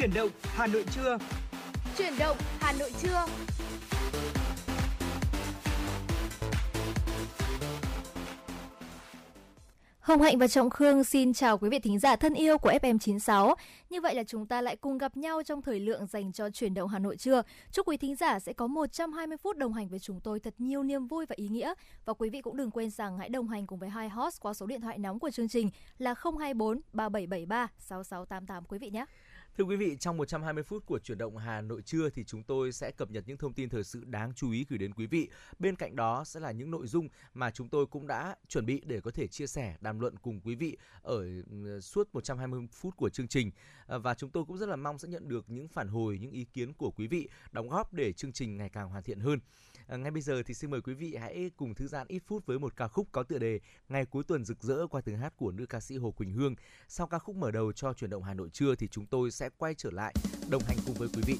Chuyển động Hà Nội trưa. Chuyển động Hà Nội trưa. Hồng Hạnh và Trọng Khương xin chào quý vị thính giả thân yêu của FM96. Như vậy là chúng ta lại cùng gặp nhau trong thời lượng dành cho chuyển động Hà Nội trưa. Chúc quý thính giả sẽ có 120 phút đồng hành với chúng tôi thật nhiều niềm vui và ý nghĩa. Và quý vị cũng đừng quên rằng hãy đồng hành cùng với hai host qua số điện thoại nóng của chương trình là 024 3773 6688 quý vị nhé. Thưa quý vị, trong 120 phút của chuyển động Hà Nội trưa thì chúng tôi sẽ cập nhật những thông tin thời sự đáng chú ý gửi đến quý vị. Bên cạnh đó sẽ là những nội dung mà chúng tôi cũng đã chuẩn bị để có thể chia sẻ, đàm luận cùng quý vị ở ừ, suốt 120 phút của chương trình. À, và chúng tôi cũng rất là mong sẽ nhận được những phản hồi, những ý kiến của quý vị đóng góp để chương trình ngày càng hoàn thiện hơn. À, ngay bây giờ thì xin mời quý vị hãy cùng thư giãn ít phút với một ca khúc có tựa đề Ngày cuối tuần rực rỡ qua tiếng hát của nữ ca sĩ Hồ Quỳnh Hương. Sau ca khúc mở đầu cho chuyển động Hà Nội trưa thì chúng tôi sẽ quay trở lại đồng hành cùng với quý vị.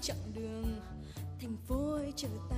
chặng đường. Thành phố ơi chờ ta.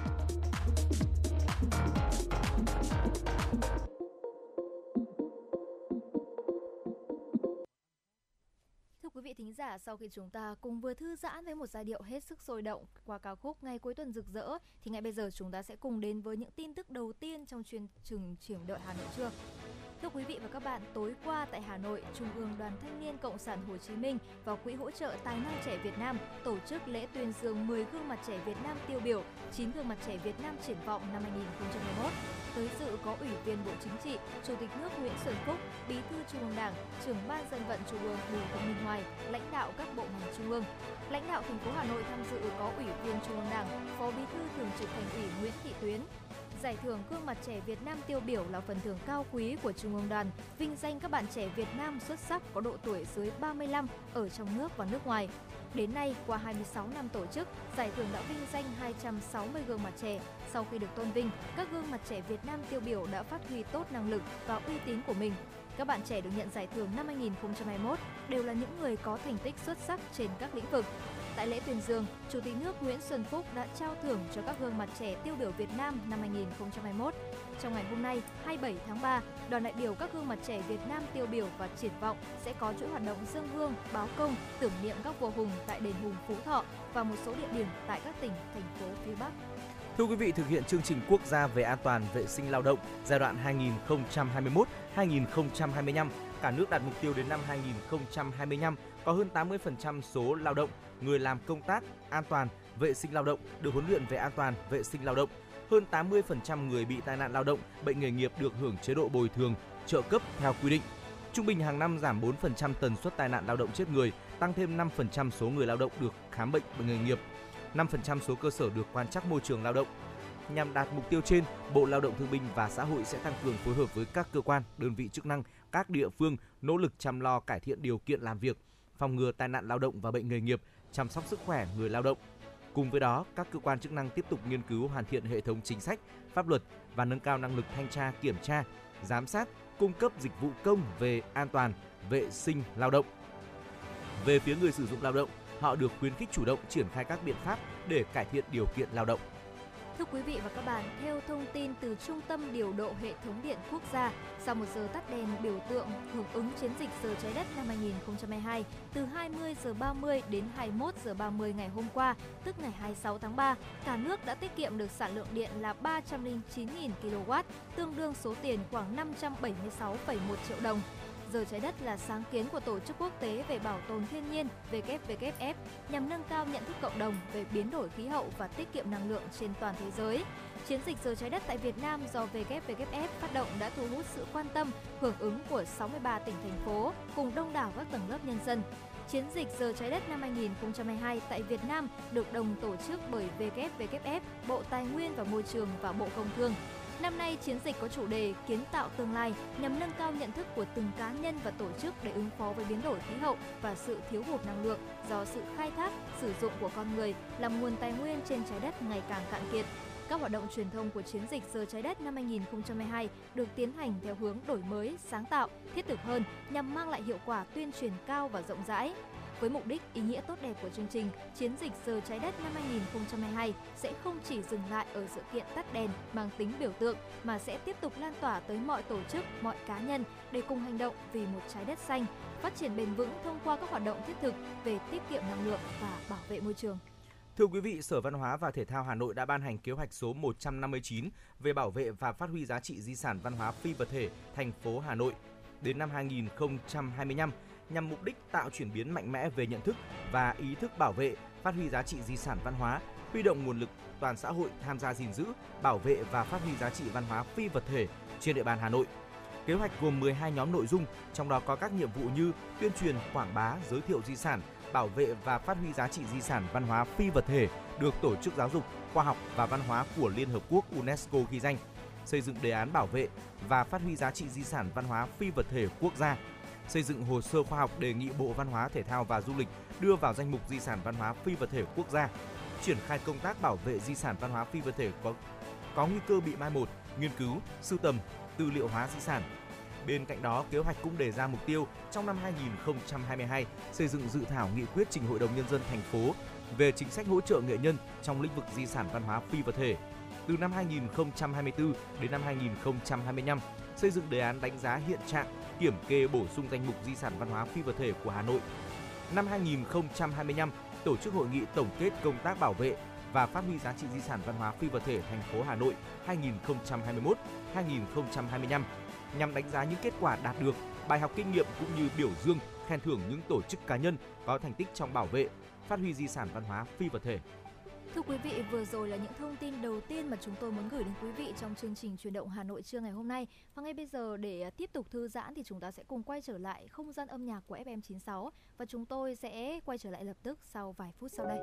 Sau khi chúng ta cùng vừa thư giãn với một giai điệu hết sức sôi động qua ca khúc Ngày cuối tuần rực rỡ, thì ngay bây giờ chúng ta sẽ cùng đến với những tin tức đầu tiên trong chuyên trường chuyển đợi Hà Nội trưa. Thưa quý vị và các bạn, tối qua tại Hà Nội, Trung ương Đoàn Thanh niên Cộng sản Hồ Chí Minh và Quỹ hỗ trợ tài năng trẻ Việt Nam tổ chức lễ tuyên dương 10 gương mặt trẻ Việt Nam tiêu biểu, 9 gương mặt trẻ Việt Nam triển vọng năm 2021. Tới dự có Ủy viên Bộ Chính trị, Chủ tịch nước Nguyễn Xuân Phúc, Bí thư Trung ương Đảng, Trưởng ban Dân vận Trung ương Bùi Thị Minh Hoài, lãnh đạo các bộ ngành trung ương. Lãnh đạo thành phố Hà Nội tham dự có Ủy viên Trung ương Đảng, Phó Bí thư Thường trực Thành ủy Nguyễn Thị Tuyến, Giải thưởng gương mặt trẻ Việt Nam tiêu biểu là phần thưởng cao quý của Trung ương đoàn, vinh danh các bạn trẻ Việt Nam xuất sắc có độ tuổi dưới 35 ở trong nước và nước ngoài. Đến nay, qua 26 năm tổ chức, giải thưởng đã vinh danh 260 gương mặt trẻ. Sau khi được tôn vinh, các gương mặt trẻ Việt Nam tiêu biểu đã phát huy tốt năng lực và uy tín của mình. Các bạn trẻ được nhận giải thưởng năm 2021 đều là những người có thành tích xuất sắc trên các lĩnh vực. Tại lễ tuyên dương, Chủ tịch nước Nguyễn Xuân Phúc đã trao thưởng cho các gương mặt trẻ tiêu biểu Việt Nam năm 2021. Trong ngày hôm nay, 27 tháng 3, đoàn đại biểu các gương mặt trẻ Việt Nam tiêu biểu và triển vọng sẽ có chuỗi hoạt động dân hương, báo công, tưởng niệm các vua hùng tại đền Hùng Phú Thọ và một số địa điểm tại các tỉnh, thành phố phía Bắc. Thưa quý vị, thực hiện chương trình quốc gia về an toàn vệ sinh lao động giai đoạn 2021-2025, cả nước đạt mục tiêu đến năm 2025 có hơn 80% số lao động, người làm công tác an toàn vệ sinh lao động được huấn luyện về an toàn vệ sinh lao động. Hơn 80% người bị tai nạn lao động, bệnh nghề nghiệp được hưởng chế độ bồi thường, trợ cấp theo quy định. Trung bình hàng năm giảm 4% tần suất tai nạn lao động chết người, tăng thêm 5% số người lao động được khám bệnh bệnh nghề nghiệp. 5% số cơ sở được quan trắc môi trường lao động. Nhằm đạt mục tiêu trên, Bộ Lao động Thương binh và Xã hội sẽ tăng cường phối hợp với các cơ quan, đơn vị chức năng, các địa phương nỗ lực chăm lo cải thiện điều kiện làm việc, phòng ngừa tai nạn lao động và bệnh nghề nghiệp, chăm sóc sức khỏe người lao động. Cùng với đó, các cơ quan chức năng tiếp tục nghiên cứu hoàn thiện hệ thống chính sách, pháp luật và nâng cao năng lực thanh tra, kiểm tra, giám sát, cung cấp dịch vụ công về an toàn, vệ sinh lao động. Về phía người sử dụng lao động, họ được khuyến khích chủ động triển khai các biện pháp để cải thiện điều kiện lao động. Thưa quý vị và các bạn, theo thông tin từ Trung tâm Điều độ Hệ thống Điện Quốc gia, sau một giờ tắt đèn biểu tượng hưởng ứng chiến dịch giờ trái đất năm 2022, từ 20 giờ 30 đến 21 giờ 30 ngày hôm qua, tức ngày 26 tháng 3, cả nước đã tiết kiệm được sản lượng điện là 309.000 kW, tương đương số tiền khoảng 576,1 triệu đồng giờ trái đất là sáng kiến của Tổ chức Quốc tế về Bảo tồn Thiên nhiên WWF nhằm nâng cao nhận thức cộng đồng về biến đổi khí hậu và tiết kiệm năng lượng trên toàn thế giới. Chiến dịch giờ trái đất tại Việt Nam do WWF phát động đã thu hút sự quan tâm, hưởng ứng của 63 tỉnh thành phố cùng đông đảo các tầng lớp nhân dân. Chiến dịch giờ trái đất năm 2022 tại Việt Nam được đồng tổ chức bởi WWF, Bộ Tài nguyên và Môi trường và Bộ Công Thương. Năm nay, chiến dịch có chủ đề Kiến tạo tương lai nhằm nâng cao nhận thức của từng cá nhân và tổ chức để ứng phó với biến đổi khí hậu và sự thiếu hụt năng lượng do sự khai thác, sử dụng của con người làm nguồn tài nguyên trên trái đất ngày càng cạn kiệt. Các hoạt động truyền thông của chiến dịch Giờ Trái Đất năm 2022 được tiến hành theo hướng đổi mới, sáng tạo, thiết thực hơn nhằm mang lại hiệu quả tuyên truyền cao và rộng rãi. Với mục đích ý nghĩa tốt đẹp của chương trình, chiến dịch Giờ Trái Đất năm 2022 sẽ không chỉ dừng lại ở sự kiện tắt đèn mang tính biểu tượng mà sẽ tiếp tục lan tỏa tới mọi tổ chức, mọi cá nhân để cùng hành động vì một trái đất xanh, phát triển bền vững thông qua các hoạt động thiết thực về tiết kiệm năng lượng và bảo vệ môi trường. Thưa quý vị, Sở Văn hóa và Thể thao Hà Nội đã ban hành kế hoạch số 159 về bảo vệ và phát huy giá trị di sản văn hóa phi vật thể thành phố Hà Nội đến năm 2025 nhằm mục đích tạo chuyển biến mạnh mẽ về nhận thức và ý thức bảo vệ, phát huy giá trị di sản văn hóa, huy động nguồn lực toàn xã hội tham gia gìn giữ, bảo vệ và phát huy giá trị văn hóa phi vật thể trên địa bàn Hà Nội. Kế hoạch gồm 12 nhóm nội dung, trong đó có các nhiệm vụ như tuyên truyền, quảng bá, giới thiệu di sản, bảo vệ và phát huy giá trị di sản văn hóa phi vật thể được Tổ chức Giáo dục, Khoa học và Văn hóa của Liên Hợp Quốc UNESCO ghi danh, xây dựng đề án bảo vệ và phát huy giá trị di sản văn hóa phi vật thể quốc gia, xây dựng hồ sơ khoa học đề nghị Bộ Văn hóa Thể thao và Du lịch đưa vào danh mục di sản văn hóa phi vật thể quốc gia, triển khai công tác bảo vệ di sản văn hóa phi vật thể có có nguy cơ bị mai một, nghiên cứu, sưu tầm, tư liệu hóa di sản, Bên cạnh đó, kế hoạch cũng đề ra mục tiêu trong năm 2022 xây dựng dự thảo nghị quyết trình Hội đồng nhân dân thành phố về chính sách hỗ trợ nghệ nhân trong lĩnh vực di sản văn hóa phi vật thể. Từ năm 2024 đến năm 2025, xây dựng đề án đánh giá hiện trạng, kiểm kê bổ sung danh mục di sản văn hóa phi vật thể của Hà Nội. Năm 2025, tổ chức hội nghị tổng kết công tác bảo vệ và phát huy giá trị di sản văn hóa phi vật thể thành phố Hà Nội 2021-2025 nhằm đánh giá những kết quả đạt được, bài học kinh nghiệm cũng như biểu dương, khen thưởng những tổ chức cá nhân có thành tích trong bảo vệ, phát huy di sản văn hóa phi vật thể. Thưa quý vị, vừa rồi là những thông tin đầu tiên mà chúng tôi muốn gửi đến quý vị trong chương trình truyền động Hà Nội trưa ngày hôm nay. Và ngay bây giờ để à, tiếp tục thư giãn thì chúng ta sẽ cùng quay trở lại không gian âm nhạc của FM96 và chúng tôi sẽ quay trở lại lập tức sau vài phút sau đây.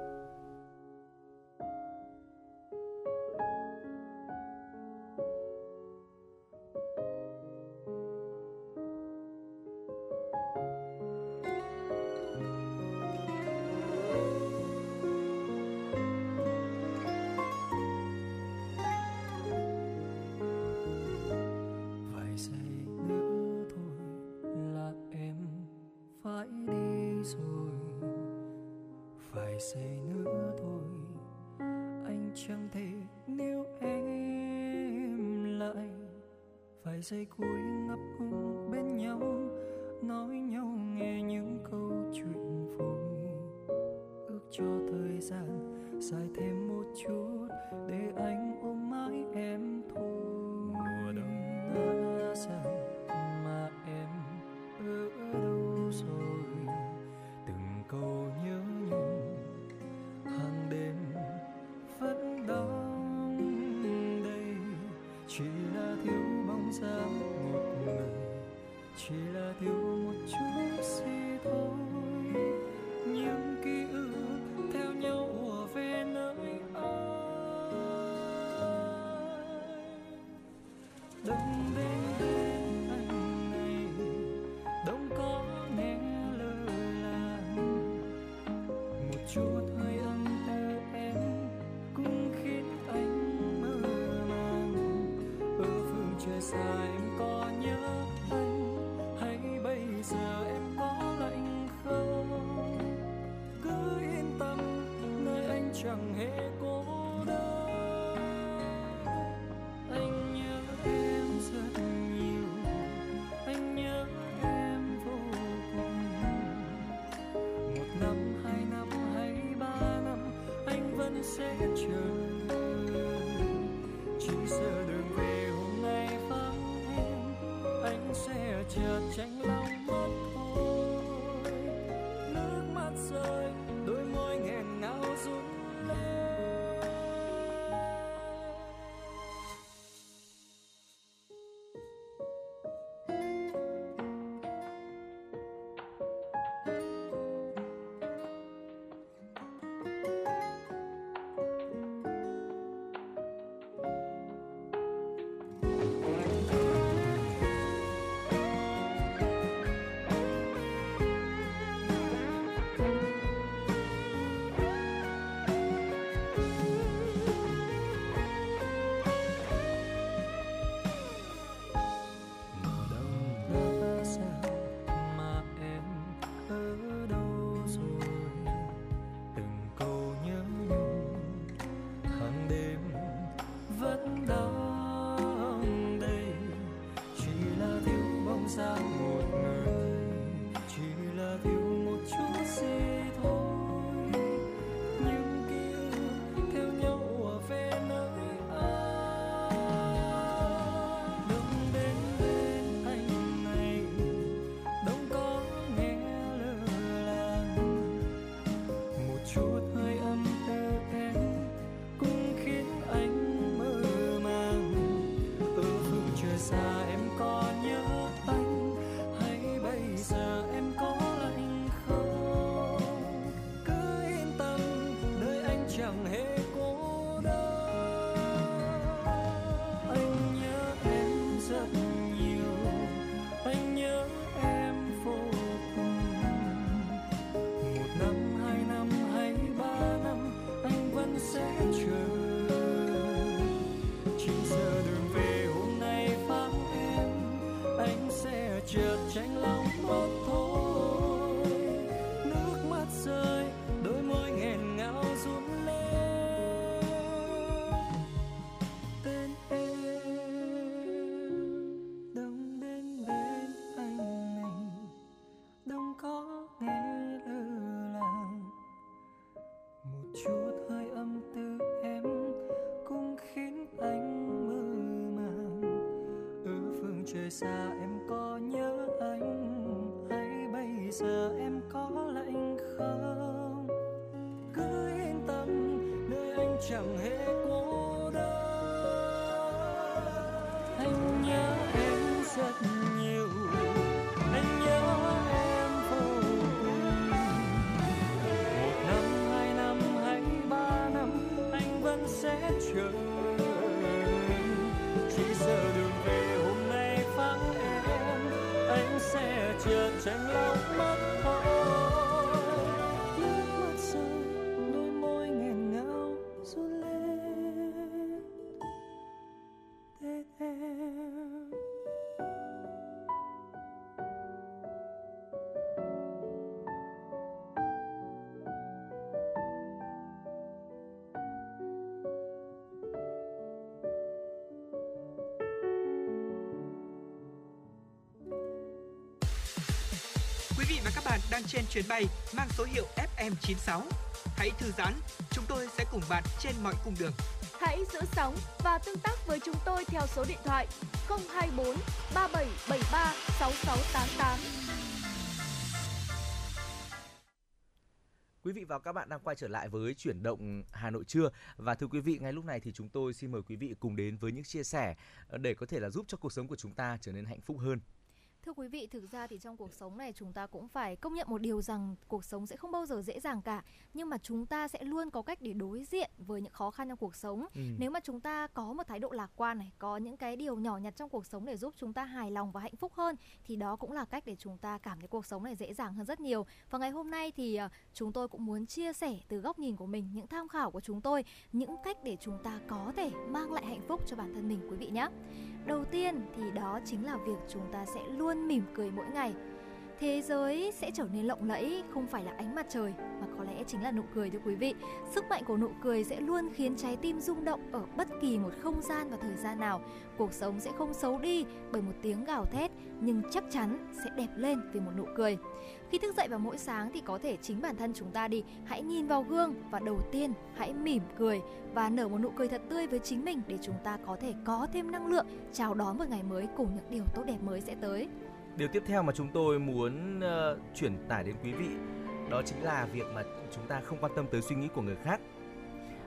Giây cuối ngập ngừng bên nhau, nói nhau nghe những câu chuyện vui. Ước cho thời gian dài thêm một chút. Chợt tránh lòng rời xa em có nhớ anh hay bây giờ em có lạnh không? Cứ yên tâm, nơi anh chẳng hề cô đơn. Anh nhớ em rất nhiều, anh nhớ em vô cùng. Một năm, hai năm hay ba năm, anh vẫn sẽ chờ. Chợt tranh lòng bạn đang trên chuyến bay mang số hiệu FM96. Hãy thư giãn, chúng tôi sẽ cùng bạn trên mọi cung đường. Hãy giữ sóng và tương tác với chúng tôi theo số điện thoại 024 3773 6688. Quý vị và các bạn đang quay trở lại với chuyển động Hà Nội trưa và thưa quý vị ngay lúc này thì chúng tôi xin mời quý vị cùng đến với những chia sẻ ờ, để có thể là giúp cho cuộc sống của chúng ta trở nên hạnh phúc hơn. Thưa quý vị, thực ra thì trong cuộc sống này chúng ta cũng phải công nhận một điều rằng cuộc sống sẽ không bao giờ dễ dàng cả, nhưng mà chúng ta sẽ luôn có cách để đối diện với những khó khăn trong cuộc sống. Ừ. Nếu mà chúng ta có một thái độ lạc quan này, có những cái điều nhỏ nhặt trong cuộc sống để giúp chúng ta hài lòng và hạnh phúc hơn thì đó cũng là cách để chúng ta cảm thấy cuộc sống này dễ dàng hơn rất nhiều. Và ngày hôm nay thì ờ, chúng tôi cũng muốn chia sẻ từ góc nhìn của mình, những tham khảo của chúng tôi, những cách để chúng ta có thể mang lại hạnh phúc cho bản thân mình quý vị nhé. Đầu tiên thì đó chính là việc chúng ta sẽ luôn luôn mỉm cười mỗi ngày. Thế giới sẽ trở nên lộng lẫy, không phải là ánh mặt trời, mà có lẽ chính là nụ cười thưa quý vị. Sức mạnh của nụ cười sẽ luôn khiến trái tim rung động ở bất kỳ một không gian và thời gian nào. Cuộc sống sẽ không xấu đi bởi một tiếng gào thét, nhưng chắc chắn sẽ đẹp lên vì một nụ cười. Khi thức dậy vào mỗi sáng thì có thể chính bản thân chúng ta đi, hãy nhìn vào gương và đầu tiên hãy mỉm cười và nở một nụ cười thật tươi với chính mình để chúng ta có thể có thêm năng lượng chào đón một ngày mới cùng những điều tốt đẹp mới sẽ tới. Điều tiếp theo mà chúng tôi muốn ờ, truyền tải đến quý vị đó chính là việc mà chúng ta không quan tâm tới suy nghĩ của người khác.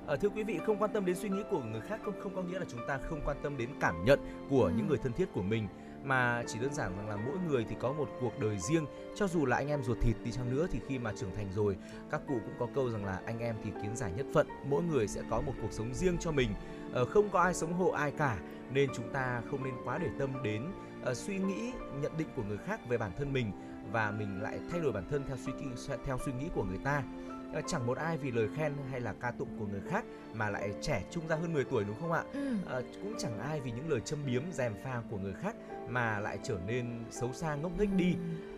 Ờ, thưa quý vị, không quan tâm đến suy nghĩ của người khác không không có nghĩa là chúng ta không quan tâm đến cảm nhận của Ừ. những người thân thiết của mình mà chỉ đơn giản rằng là mỗi người thì có một cuộc đời riêng. Cho dù là anh em ruột thịt đi chăng nữa thì khi mà trưởng thành rồi, các cụ cũng có câu rằng là anh em thì kiến giải nhất phận, mỗi người sẽ có một cuộc sống riêng cho mình. Ờ, không có ai sống hộ ai cả, nên chúng ta không nên quá để tâm đến ờ, suy nghĩ, nhận định của người khác về bản thân mình và mình lại thay đổi bản thân theo suy nghĩ theo suy nghĩ của người ta chẳng một ai vì lời khen hay là ca tụng của người khác mà lại trẻ trung ra hơn 10 tuổi đúng không ạ? Ừ. Ờ, cũng chẳng ai vì những lời châm biếm dèm pha của người khác mà lại trở nên xấu xa ngốc nghếch đi.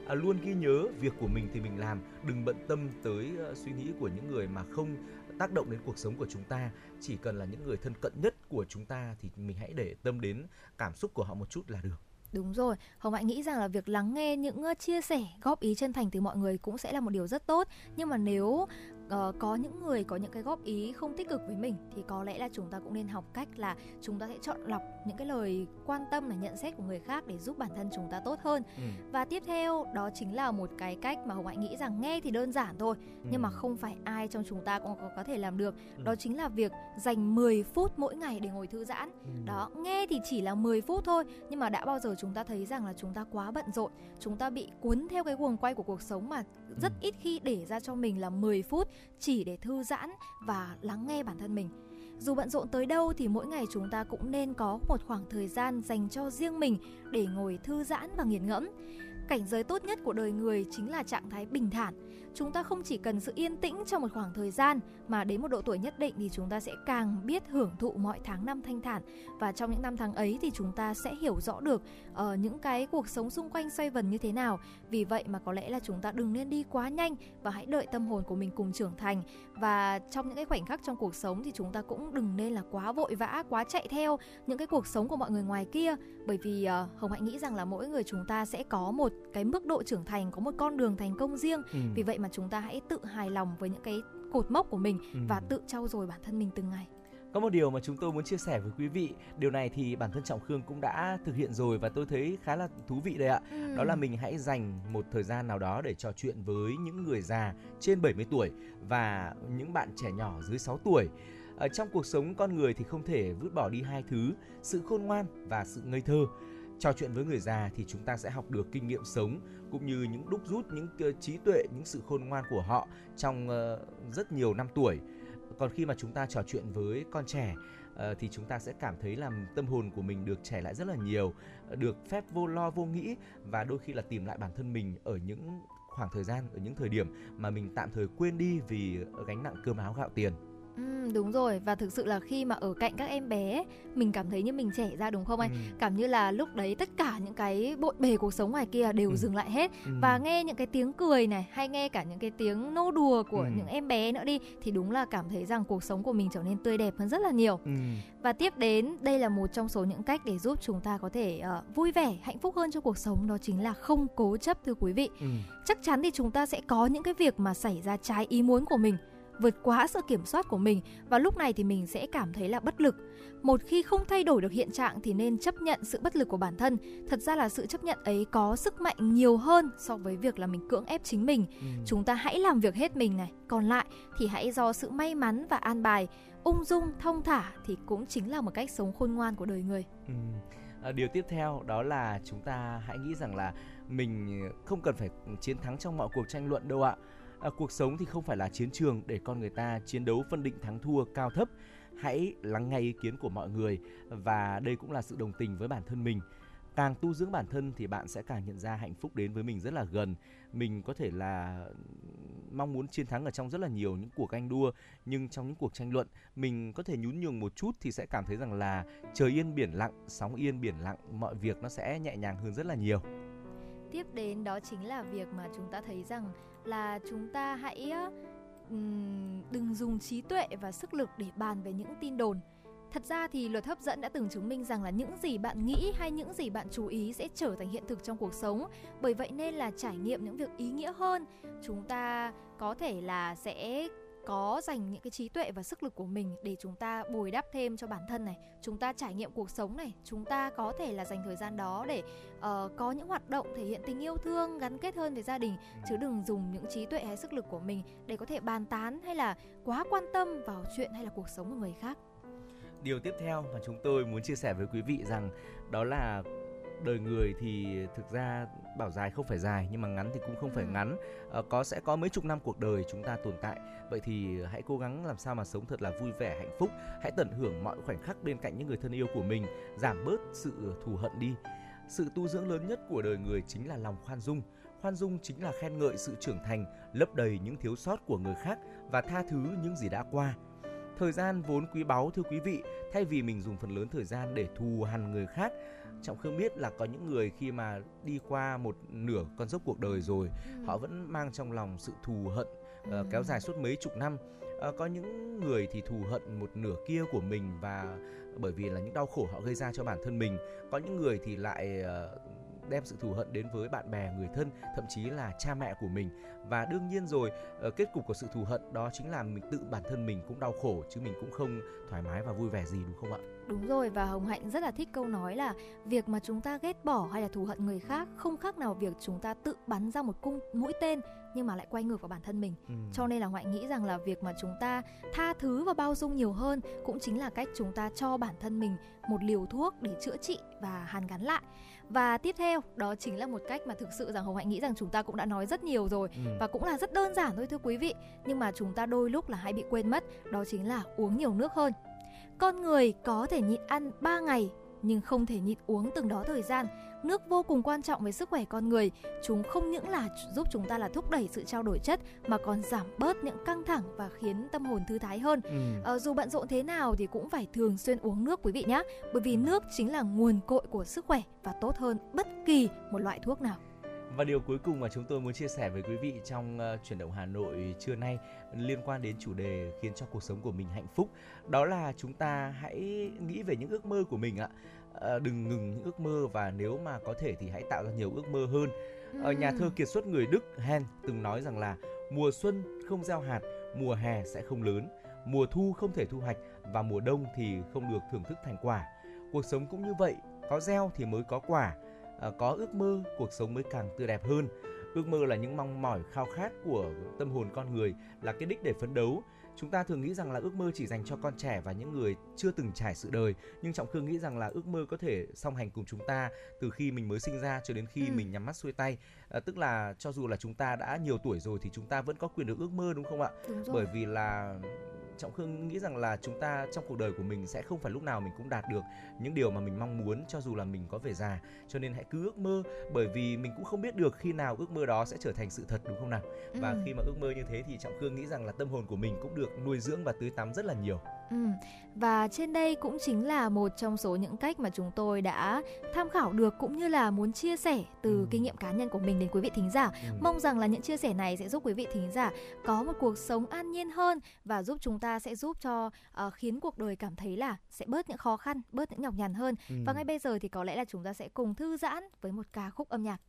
À, luôn ghi nhớ việc của mình thì mình làm. Đừng bận tâm tới ờ, suy nghĩ của những người mà không tác động đến cuộc sống của chúng ta. Chỉ cần là những người thân cận nhất của chúng ta thì mình hãy để tâm đến cảm xúc của họ một chút là được Đúng rồi, Hồng Hạnh nghĩ rằng là việc lắng nghe những chia sẻ, góp ý chân thành từ mọi người cũng sẽ là một điều rất tốt. Nhưng mà nếu ờ, có những người có những cái góp ý không tích cực với mình thì có lẽ là chúng ta cũng nên học cách là chúng ta sẽ chọn lọc những cái lời quan tâm là nhận xét của người khác để giúp bản thân chúng ta tốt hơn. Ừ. Và tiếp theo đó chính là một cái cách mà Hồng Hạnh nghĩ rằng nghe thì đơn giản thôi, nhưng mà Ừ. không phải ai trong chúng ta cũng có, có thể làm được. Ừ. Đó chính là việc dành 10 phút mỗi ngày để ngồi thư giãn. Ừ. Đó, nghe thì chỉ là 10 phút thôi Nhưng mà đã bao giờ chúng ta thấy rằng là chúng ta quá bận rộn Chúng ta bị cuốn theo cái guồng quay của cuộc sống mà rất Ừ. ít khi để ra cho mình là 10 phút Chỉ để thư giãn và lắng nghe bản thân mình dù bận rộn tới đâu thì mỗi ngày chúng ta cũng nên có một khoảng thời gian dành cho riêng mình để ngồi thư giãn và nghiền ngẫm. Cảnh giới tốt nhất của đời người chính là trạng thái bình thản. Chúng ta không chỉ cần sự yên tĩnh trong một khoảng thời gian mà đến một độ tuổi nhất định thì chúng ta sẽ càng biết hưởng thụ mọi tháng năm thanh thản và trong những năm tháng ấy thì chúng ta sẽ hiểu rõ được ờ, những cái cuộc sống xung quanh xoay vần như thế nào. Vì vậy mà có lẽ là chúng ta đừng nên đi quá nhanh và hãy đợi tâm hồn của mình cùng trưởng thành và trong những cái khoảnh khắc trong cuộc sống thì chúng ta cũng đừng nên là quá vội vã, quá chạy theo những cái cuộc sống của mọi người ngoài kia bởi vì ờ, Hồng Hạnh nghĩ rằng là mỗi người chúng ta sẽ có một cái mức độ trưởng thành, có một con đường thành công riêng. Ừ. Vì vậy mà chúng ta hãy tự hài lòng với những cái cột mốc của mình Ừ. và tự trau dồi bản thân mình từng ngày. Có một điều mà chúng tôi muốn chia sẻ với quý vị, điều này thì bản thân Trọng Khương cũng đã thực hiện rồi và tôi thấy khá là thú vị đây ạ. Ừ. Đó là mình hãy dành một thời gian nào đó để trò chuyện với những người già trên 70 tuổi và những bạn trẻ nhỏ dưới 6 tuổi. Ở trong cuộc sống con người thì không thể vứt bỏ đi hai thứ, sự khôn ngoan và sự ngây thơ. Trò chuyện với người già thì chúng ta sẽ học được kinh nghiệm sống cũng như những đúc rút những ờ, trí tuệ, những sự khôn ngoan của họ trong ờ, rất nhiều năm tuổi. Còn khi mà chúng ta trò chuyện với con trẻ ờ, thì chúng ta sẽ cảm thấy là tâm hồn của mình được trẻ lại rất là nhiều, được phép vô lo vô nghĩ và đôi khi là tìm lại bản thân mình ở những khoảng thời gian ở những thời điểm mà mình tạm thời quên đi vì gánh nặng cơm áo gạo tiền. Ừ, đúng rồi và thực sự là khi mà ở cạnh các em bé ấy, mình cảm thấy như mình trẻ ra đúng không anh? Ừ. Cảm như là lúc đấy tất cả những cái bộn bề cuộc sống ngoài kia đều Ừ. dừng lại hết Ừ. và nghe những cái tiếng cười này hay nghe cả những cái tiếng nô đùa của Ừ. những em bé nữa đi thì đúng là cảm thấy rằng cuộc sống của mình trở nên tươi đẹp hơn rất là nhiều. Ừ. Và tiếp đến đây là một trong số những cách để giúp chúng ta có thể ờ, vui vẻ, hạnh phúc hơn trong cuộc sống đó chính là không cố chấp thưa quý vị. Ừ. Chắc chắn thì chúng ta sẽ có những cái việc mà xảy ra trái ý muốn của mình vượt quá sự kiểm soát của mình và lúc này thì mình sẽ cảm thấy là bất lực. Một khi không thay đổi được hiện trạng thì nên chấp nhận sự bất lực của bản thân. Thật ra là sự chấp nhận ấy có sức mạnh nhiều hơn so với việc là mình cưỡng ép chính mình. Ừ. Chúng ta hãy làm việc hết mình này, còn lại thì hãy do sự may mắn và an bài, ung dung, thông thả thì cũng chính là một cách sống khôn ngoan của đời người. Ừ. À, điều tiếp theo đó là chúng ta hãy nghĩ rằng là mình không cần phải chiến thắng trong mọi cuộc tranh luận đâu ạ. À, À, cuộc sống thì không phải là chiến trường để con người ta chiến đấu phân định thắng thua cao thấp. Hãy lắng nghe ý kiến của mọi người và đây cũng là sự đồng tình với bản thân mình. Càng tu dưỡng bản thân thì bạn sẽ càng nhận ra hạnh phúc đến với mình rất là gần. Mình có thể là mong muốn chiến thắng ở trong rất là nhiều những cuộc anh đua nhưng trong những cuộc tranh luận mình có thể nhún nhường một chút thì sẽ cảm thấy rằng là trời yên biển lặng, sóng yên biển lặng, mọi việc nó sẽ nhẹ nhàng hơn rất là nhiều. Tiếp đến đó chính là việc mà chúng ta thấy rằng là chúng ta hãy đừng dùng trí tuệ và sức lực để bàn về những tin đồn. Thật ra thì luật hấp dẫn đã từng chứng minh rằng là những gì bạn nghĩ hay những gì bạn chú ý sẽ trở thành hiện thực trong cuộc sống. Bởi vậy nên là trải nghiệm những việc ý nghĩa hơn. Chúng ta có thể là sẽ có dành những cái trí tuệ và sức lực của mình để chúng ta bồi đắp thêm cho bản thân này, chúng ta trải nghiệm cuộc sống này, chúng ta có thể là dành thời gian đó để uh, có những hoạt động thể hiện tình yêu thương, gắn kết hơn với gia đình chứ đừng dùng những trí tuệ hay sức lực của mình để có thể bàn tán hay là quá quan tâm vào chuyện hay là cuộc sống của người khác. Điều tiếp theo mà chúng tôi muốn chia sẻ với quý vị rằng đó là đời người thì thực ra bảo dài không phải dài nhưng mà ngắn thì cũng không phải Ừ. ngắn. Ờ, có sẽ có mấy chục năm cuộc đời chúng ta tồn tại. Vậy thì hãy cố gắng làm sao mà sống thật là vui vẻ hạnh phúc. Hãy tận hưởng mọi khoảnh khắc bên cạnh những người thân yêu của mình. Giảm bớt sự thù hận đi. Sự tu dưỡng lớn nhất của đời người chính là lòng khoan dung. Khoan dung chính là khen ngợi sự trưởng thành lấp đầy những thiếu sót của người khác và tha thứ những gì đã qua. Thời gian vốn quý báu thưa quý vị thay vì mình dùng phần lớn thời gian để thù hằn người khác trọng khương biết là có những người khi mà đi qua một nửa con dốc cuộc đời rồi họ vẫn mang trong lòng sự thù hận ờ, kéo dài suốt mấy chục năm. Ờ, có những người thì thù hận một nửa kia của mình và bởi vì là những đau khổ họ gây ra cho bản thân mình. Có những người thì lại ờ, đem sự thù hận đến với bạn bè người thân thậm chí là cha mẹ của mình. Và đương nhiên rồi kết cục của sự thù hận đó chính là mình tự bản thân mình cũng đau khổ chứ mình cũng không thoải mái và vui vẻ gì đúng không ạ Đúng rồi và Hồng Hạnh rất là thích câu nói là việc mà chúng ta ghét bỏ hay là thù hận người khác không khác nào việc chúng ta tự bắn ra một cung mũi tên nhưng mà lại quay ngược vào bản thân mình. Ừ. Cho nên là Hồng Hạnh nghĩ rằng là việc mà chúng ta tha thứ và bao dung nhiều hơn cũng chính là cách chúng ta cho bản thân mình một liều thuốc để chữa trị và hàn gắn lại. Và tiếp theo đó chính là một cách mà thực sự rằng Hồng Hạnh nghĩ rằng chúng ta cũng đã nói rất nhiều rồi Ừ. và cũng là rất đơn giản thôi thưa quý vị nhưng mà chúng ta đôi lúc là hay bị quên mất đó chính là uống nhiều nước hơn con người có thể nhịn ăn 3 ngày nhưng không thể nhịn uống từng đó thời gian. Nước vô cùng quan trọng với sức khỏe con người. Chúng không những là giúp chúng ta là thúc đẩy sự trao đổi chất mà còn giảm bớt những căng thẳng và khiến tâm hồn thư thái hơn. Ừ. Ờ, dù bận rộn thế nào thì cũng phải thường xuyên uống nước quý vị nhé bởi vì nước chính là nguồn cội của sức khỏe và tốt hơn bất kỳ một loại thuốc nào Và điều cuối cùng mà chúng tôi muốn chia sẻ với quý vị trong uh, chuyển động Hà Nội trưa nay liên quan đến chủ đề khiến cho cuộc sống của mình hạnh phúc đó là chúng ta hãy nghĩ về những ước mơ của mình ạ. Ờ, đừng ngừng những ước mơ và nếu mà có thể thì hãy tạo ra nhiều ước mơ hơn. Ở nhà thơ kiệt xuất người Đức Hen từng nói rằng là mùa xuân không gieo hạt, mùa hè sẽ không lớn, mùa thu không thể thu hoạch và mùa đông thì không được thưởng thức thành quả. Cuộc sống cũng như vậy, có gieo thì mới có quả, có ước mơ cuộc sống mới càng tươi đẹp hơn. Ước mơ là những mong mỏi khao khát của tâm hồn con người, là cái đích để phấn đấu chúng ta thường nghĩ rằng là ước mơ chỉ dành cho con trẻ và những người chưa từng trải sự đời nhưng trọng khương nghĩ rằng là ước mơ có thể song hành cùng chúng ta từ khi mình mới sinh ra cho đến khi ừ. mình nhắm mắt xuôi tay à, tức là cho dù là chúng ta đã nhiều tuổi rồi thì chúng ta vẫn có quyền được ước mơ đúng không ạ đúng rồi. bởi vì là trọng khương nghĩ rằng là chúng ta trong cuộc đời của mình sẽ không phải lúc nào mình cũng đạt được những điều mà mình mong muốn cho dù là mình có về già cho nên hãy cứ ước mơ bởi vì mình cũng không biết được khi nào ước mơ đó sẽ trở thành sự thật đúng không nào và ừ. khi mà ước mơ như thế thì trọng khương nghĩ rằng là tâm hồn của mình cũng được nuôi dưỡng và tưới tắm rất là nhiều Ừ. Và trên đây cũng chính là một trong số những cách mà chúng tôi đã tham khảo được cũng như là muốn chia sẻ từ ừ. kinh nghiệm cá nhân của mình đến quý vị thính giả. Ừ. Mong rằng là những chia sẻ này sẽ giúp quý vị thính giả có một cuộc sống an nhiên hơn và giúp chúng ta sẽ giúp cho uh, khiến cuộc đời cảm thấy là sẽ bớt những khó khăn, bớt những nhọc nhằn hơn. Ừ. Và ngay bây giờ thì có lẽ là chúng ta sẽ cùng thư giãn với một ca khúc âm nhạc.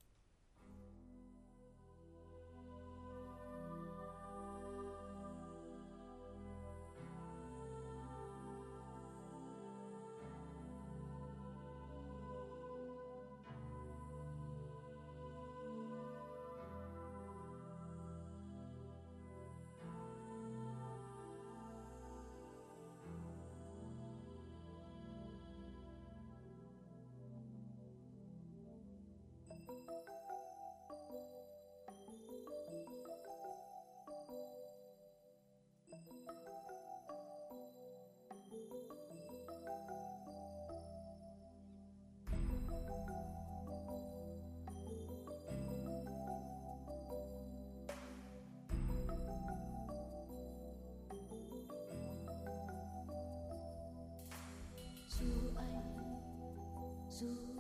Jesús.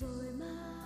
在吗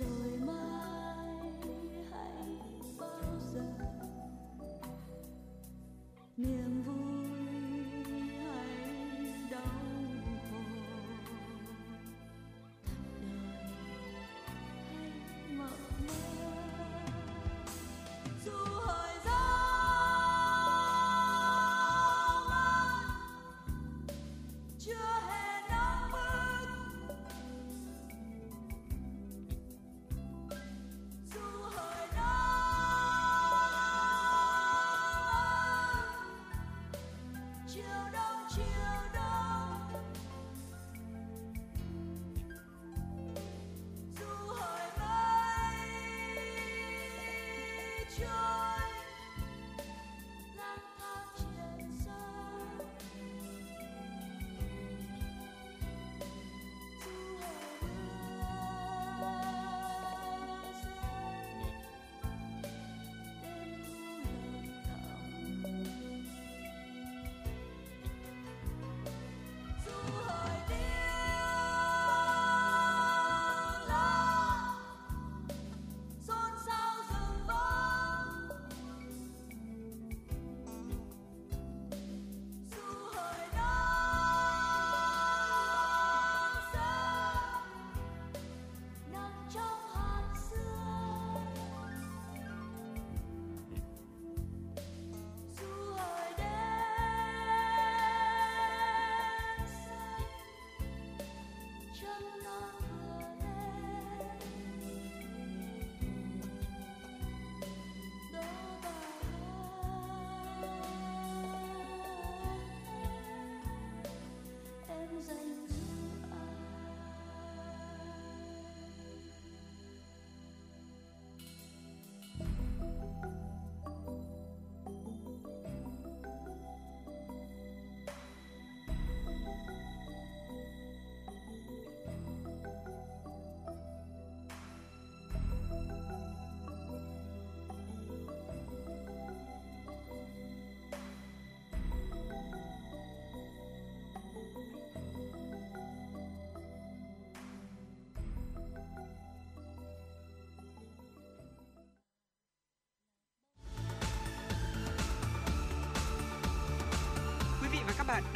So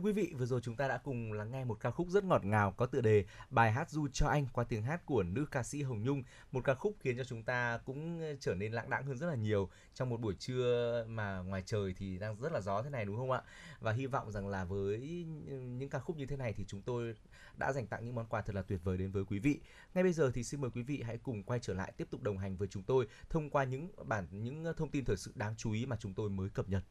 quý vị, vừa rồi chúng ta đã cùng lắng nghe một ca khúc rất ngọt ngào có tựa đề Bài hát du cho anh qua tiếng hát của nữ ca sĩ Hồng Nhung. Một ca khúc khiến cho chúng ta cũng ờ, trở nên lãng đãng hơn rất là nhiều trong một buổi trưa mà ngoài trời thì đang rất là gió thế này đúng không ạ? Và hy vọng rằng là với những ca khúc như thế này thì chúng tôi đã dành tặng những món quà thật là tuyệt vời đến với quý vị. Ngay bây giờ thì xin mời quý vị hãy cùng quay trở lại tiếp tục đồng hành với chúng tôi thông qua những bản những ờ, thông tin thời sự đáng chú ý mà chúng tôi mới cập nhật.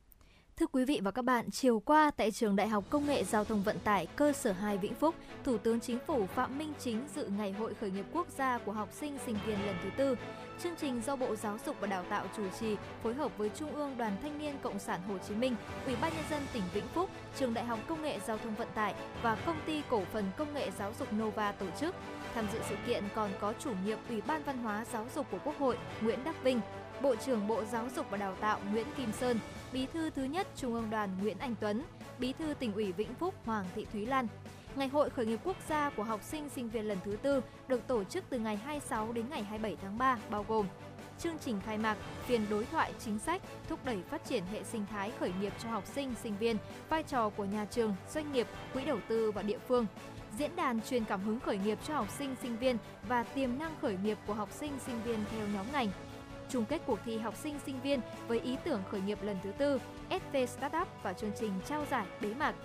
Thưa quý vị và các bạn, chiều qua tại Trường Đại học Công nghệ Giao thông Vận tải cơ sở 2 Vĩnh Phúc, Thủ tướng Chính phủ Phạm Minh Chính dự Ngày hội khởi nghiệp quốc gia của học sinh sinh viên lần thứ tư. Chương trình do Bộ Giáo dục và Đào tạo chủ trì, phối hợp với Trung ương Đoàn Thanh niên Cộng sản Hồ Chí Minh, Ủy ban nhân dân tỉnh Vĩnh Phúc, Trường Đại học Công nghệ Giao thông Vận tải và Công ty Cổ phần Công nghệ Giáo dục Nova tổ chức. Tham dự sự kiện còn có chủ nhiệm Ủy ban Văn hóa Giáo dục của Quốc hội Nguyễn Đắc Vinh, Bộ trưởng Bộ Giáo dục và Đào tạo Nguyễn Kim Sơn, Bí thư thứ nhất Trung ương Đoàn Nguyễn Anh Tuấn, Bí thư tỉnh ủy Vĩnh Phúc Hoàng Thị Thúy Lan. Ngày hội khởi nghiệp quốc gia của học sinh sinh viên lần thứ tư được tổ chức từ ngày 26 đến ngày 27 tháng 3 bao gồm chương trình khai mạc, phiên đối thoại chính sách, thúc đẩy phát triển hệ sinh thái khởi nghiệp cho học sinh, sinh viên, vai trò của nhà trường, doanh nghiệp, quỹ đầu tư và địa phương. Diễn đàn truyền cảm hứng khởi nghiệp cho học sinh, sinh viên và tiềm năng khởi nghiệp của học sinh, sinh viên theo nhóm ngành. Chung kết cuộc thi học sinh, sinh viên với ý tưởng khởi nghiệp lần thứ tư, SV Startup và chương trình trao giải bế mạc.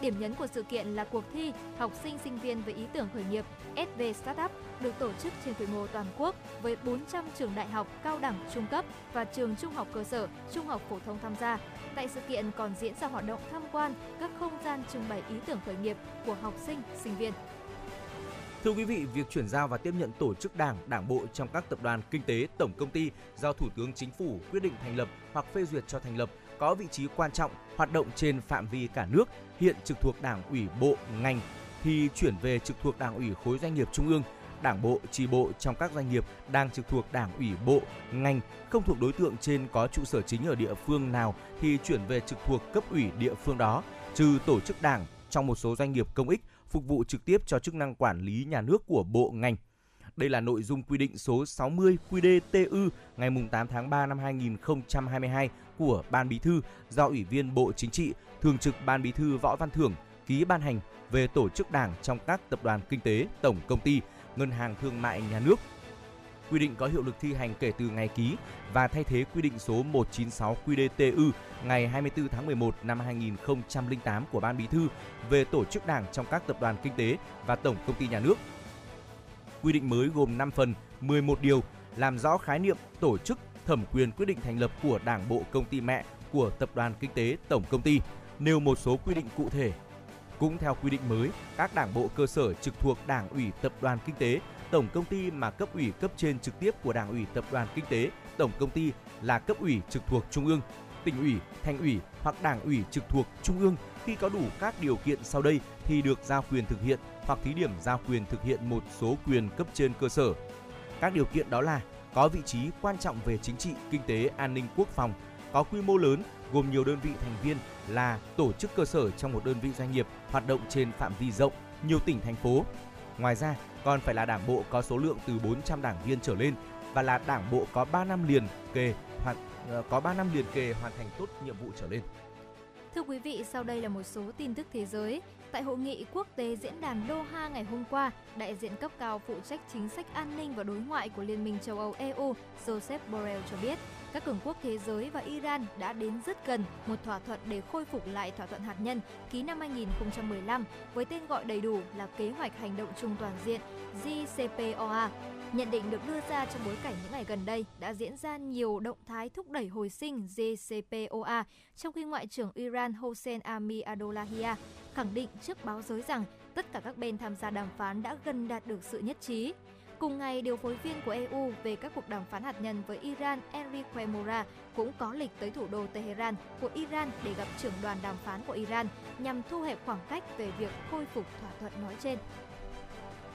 Điểm nhấn của sự kiện là cuộc thi học sinh sinh viên với ý tưởng khởi nghiệp SV Startup được tổ chức trên quy mô toàn quốc với 400 trường đại học, cao đẳng, trung cấp và trường trung học cơ sở, trung học phổ thông tham gia. Tại sự kiện còn diễn ra hoạt động tham quan các không gian trưng bày ý tưởng khởi nghiệp của học sinh, sinh viên. Thưa quý vị, việc chuyển giao và tiếp nhận tổ chức đảng, đảng bộ trong các tập đoàn kinh tế, tổng công ty do Thủ tướng Chính phủ quyết định thành lập hoặc phê duyệt cho thành lập có vị trí quan trọng, hoạt động trên phạm vi cả nước, hiện trực thuộc Đảng ủy bộ ngành thì chuyển về trực thuộc Đảng ủy khối doanh nghiệp trung ương, Đảng bộ, chi bộ trong các doanh nghiệp đang trực thuộc Đảng ủy bộ, ngành không thuộc đối tượng trên có trụ sở chính ở địa phương nào thì chuyển về trực thuộc cấp ủy địa phương đó, trừ tổ chức đảng trong một số doanh nghiệp công ích phục vụ trực tiếp cho chức năng quản lý nhà nước của bộ ngành. Đây là nội dung quy định số 60 QĐ-TU ngày 8 tháng 3 năm 2022 của Ban Bí thư do Ủy viên Bộ Chính trị, Thường trực Ban Bí thư Võ Văn Thưởng ký ban hành về tổ chức đảng trong các tập đoàn kinh tế, tổng công ty, ngân hàng thương mại nhà nước. Quy định có hiệu lực thi hành kể từ ngày ký và thay thế quy định số 196 QĐ-TU ngày 24 tháng 11 năm 2008 của Ban Bí thư về tổ chức đảng trong các tập đoàn kinh tế và tổng công ty nhà nước. Quy định mới gồm 5 phần, 11 điều, làm rõ khái niệm tổ chức, thẩm quyền quyết định thành lập của Đảng bộ công ty mẹ của tập đoàn kinh tế tổng công ty, nêu một số quy định cụ thể. Cũng theo quy định mới, các đảng bộ cơ sở trực thuộc Đảng ủy tập đoàn kinh tế, tổng công ty mà cấp ủy cấp trên trực tiếp của Đảng ủy tập đoàn kinh tế, tổng công ty là cấp ủy trực thuộc trung ương, tỉnh ủy, thành ủy hoặc đảng ủy trực thuộc trung ương khi có đủ các điều kiện sau đây thì được giao quyền thực hiện hoặc thí điểm giao quyền thực hiện một số quyền cấp trên cơ sở. Các điều kiện đó là có vị trí quan trọng về chính trị, kinh tế, an ninh quốc phòng, có quy mô lớn gồm nhiều đơn vị thành viên là tổ chức cơ sở trong một đơn vị doanh nghiệp hoạt động trên phạm vi rộng, nhiều tỉnh thành phố. Ngoài ra, còn phải là đảng bộ có số lượng từ 400 đảng viên trở lên và là đảng bộ có 3 năm liền kề hoặc ờ, có 3 năm liền kề hoàn thành tốt nhiệm vụ trở lên. Thưa quý vị, sau đây là một số tin tức thế giới. Tại hội nghị quốc tế diễn đàn Doha ngày hôm qua, đại diện cấp cao phụ trách chính sách an ninh và đối ngoại của Liên minh châu Âu EU, Joseph Borrell cho biết, các cường quốc thế giới và Iran đã đến rất gần một thỏa thuận để khôi phục lại thỏa thuận hạt nhân ký năm 2015 với tên gọi đầy đủ là Kế hoạch Hành động chung toàn diện JCPOA. Nhận định được đưa ra trong bối cảnh những ngày gần đây đã diễn ra nhiều động thái thúc đẩy hồi sinh JCPOA, trong khi Ngoại trưởng Iran Hossein Ami Adolahia khẳng định trước báo giới rằng tất cả các bên tham gia đàm phán đã gần đạt được sự nhất trí. Cùng ngày, điều phối viên của EU về các cuộc đàm phán hạt nhân với Iran Enrique Mora cũng có lịch tới thủ đô Tehran của Iran để gặp trưởng đoàn đàm phán của Iran nhằm thu hẹp khoảng cách về việc khôi phục thỏa thuận nói trên.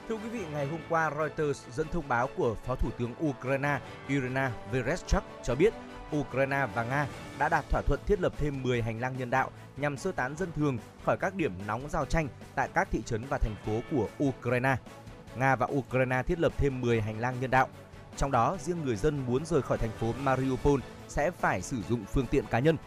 Thưa quý vị, ngày hôm qua Reuters dẫn thông báo của Phó Thủ tướng Ukraine Irina Vereshchuk cho biết Ukraine và Nga đã đạt thỏa thuận thiết lập thêm 10 hành lang nhân đạo nhằm sơ tán dân thường khỏi các điểm nóng giao tranh tại các thị trấn và thành phố của Ukraine. Nga và Ukraine thiết lập thêm 10 hành lang nhân đạo. Trong đó, riêng người dân muốn rời khỏi thành phố Mariupol sẽ phải sử dụng phương tiện cá nhân.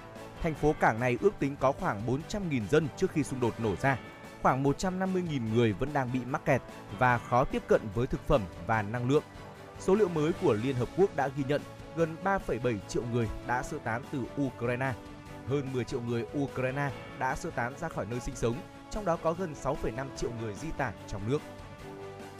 Thành phố cảng này ước tính có khoảng 400.000 dân trước khi xung đột nổ ra. Khoảng 150.000 người vẫn đang bị mắc kẹt và khó tiếp cận với thực phẩm và năng lượng. Số liệu mới của Liên Hợp Quốc đã ghi nhận gần 3,7 triệu người đã sơ tán từ Ukraine. Hơn 10 triệu người Ukraine đã sơ tán ra khỏi nơi sinh sống, trong đó có gần 6,5 triệu người di tản trong nước.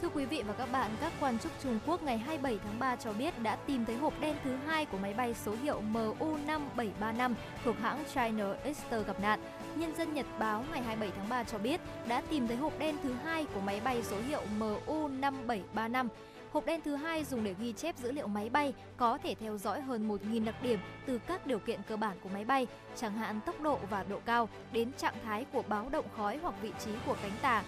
Thưa quý vị và các bạn, các quan chức Trung Quốc ngày 27 tháng 3 cho biết đã tìm thấy hộp đen thứ hai của máy bay số hiệu MU-5735 thuộc hãng China Easter gặp nạn. Nhân dân Nhật báo ngày 27 tháng 3 cho biết đã tìm thấy hộp đen thứ hai của máy bay số hiệu MU-5735. Hộp đen thứ hai dùng để ghi chép dữ liệu máy bay có thể theo dõi hơn 1.000 đặc điểm từ các điều kiện cơ bản của máy bay, chẳng hạn tốc độ và độ cao, đến trạng thái của báo động khói hoặc vị trí của cánh tà.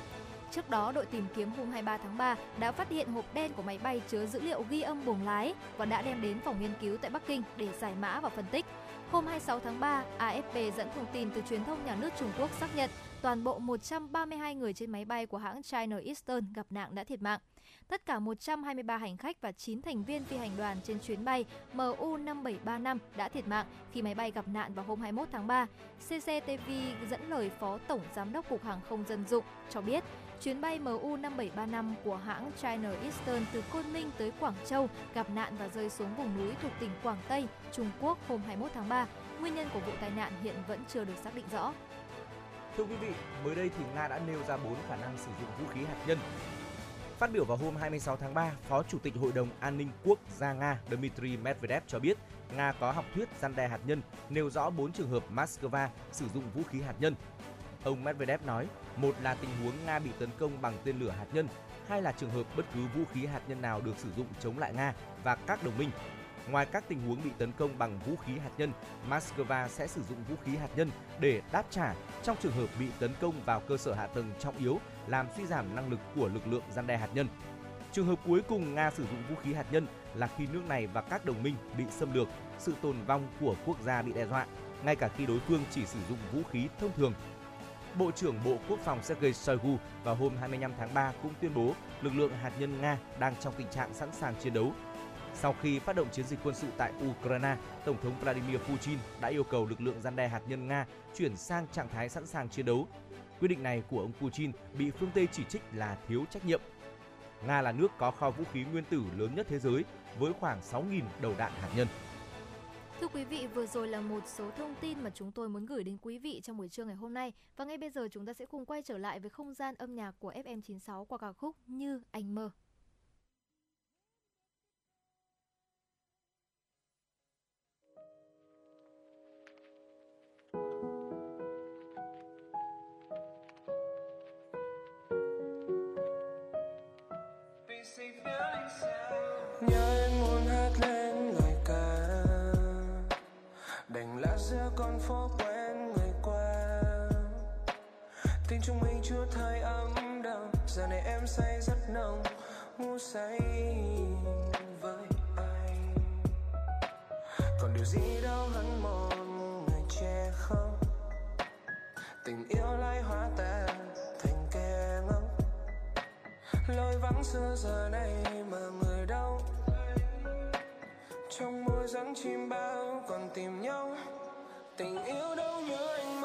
Trước đó, đội tìm kiếm hôm 23 tháng 3 đã phát hiện hộp đen của máy bay chứa dữ liệu ghi âm buồng lái và đã đem đến phòng nghiên cứu tại Bắc Kinh để giải mã và phân tích. Hôm 26 tháng 3, AFP dẫn thông tin từ truyền thông nhà nước Trung Quốc xác nhận toàn bộ 132 người trên máy bay của hãng China Eastern gặp nạn đã thiệt mạng. Tất cả 123 hành khách và 9 thành viên phi hành đoàn trên chuyến bay MU5735 đã thiệt mạng khi máy bay gặp nạn vào hôm 21 tháng 3. CCTV dẫn lời Phó Tổng Giám đốc Cục Hàng không Dân dụng cho biết chuyến bay MU5735 của hãng China Eastern từ Côn Minh tới Quảng Châu gặp nạn và rơi xuống vùng núi thuộc tỉnh Quảng Tây, Trung Quốc hôm 21 tháng 3. Nguyên nhân của vụ tai nạn hiện vẫn chưa được xác định rõ. Thưa quý vị, mới đây thì Nga đã nêu ra 4 khả năng sử dụng vũ khí hạt nhân. Phát biểu vào hôm 26 tháng 3, Phó Chủ tịch Hội đồng An ninh Quốc gia Nga Dmitry Medvedev cho biết Nga có học thuyết gian đe hạt nhân, nêu rõ 4 trường hợp Moscow sử dụng vũ khí hạt nhân. Ông Medvedev nói, một là tình huống Nga bị tấn công bằng tên lửa hạt nhân, hai là trường hợp bất cứ vũ khí hạt nhân nào được sử dụng chống lại Nga và các đồng minh. Ngoài các tình huống bị tấn công bằng vũ khí hạt nhân, Moscow sẽ sử dụng vũ khí hạt nhân để đáp trả trong trường hợp bị tấn công vào cơ sở hạ tầng trọng yếu làm suy giảm năng lực của lực lượng gian đe hạt nhân. Trường hợp cuối cùng Nga sử dụng vũ khí hạt nhân là khi nước này và các đồng minh bị xâm lược, sự tồn vong của quốc gia bị đe dọa, ngay cả khi đối phương chỉ sử dụng vũ khí thông thường. Bộ trưởng Bộ Quốc phòng Sergei Shoigu vào hôm 25 tháng 3 cũng tuyên bố lực lượng hạt nhân Nga đang trong tình trạng sẵn sàng chiến đấu. Sau khi phát động chiến dịch quân sự tại Ukraine, Tổng thống Vladimir Putin đã yêu cầu lực lượng gian đe hạt nhân Nga chuyển sang trạng thái sẵn sàng chiến đấu. Quyết định này của ông Putin bị phương Tây chỉ trích là thiếu trách nhiệm. Nga là nước có kho vũ khí nguyên tử lớn nhất thế giới với khoảng 6.000 đầu đạn hạt nhân. Thưa quý vị, vừa rồi là một số thông tin mà chúng tôi muốn gửi đến quý vị trong buổi trưa ngày hôm nay. Và ngay bây giờ chúng ta sẽ cùng quay trở lại với không gian âm nhạc của FM96 qua ca khúc Như Anh Mơ. nhớ em muốn hát lên con phố quen ngày qua. Tình chúng mình chưa thấy ấm đâu giờ này em say rất nồng ngủ say với anh. Còn điều gì đâu hơn một người che không? Tình yêu lại hóa tan thành kẻ ngốc. Lối vắng xưa giờ này mà người đâu. Trong mưa dáng chim bao còn tìm nhau. Tình yêu đâu như anh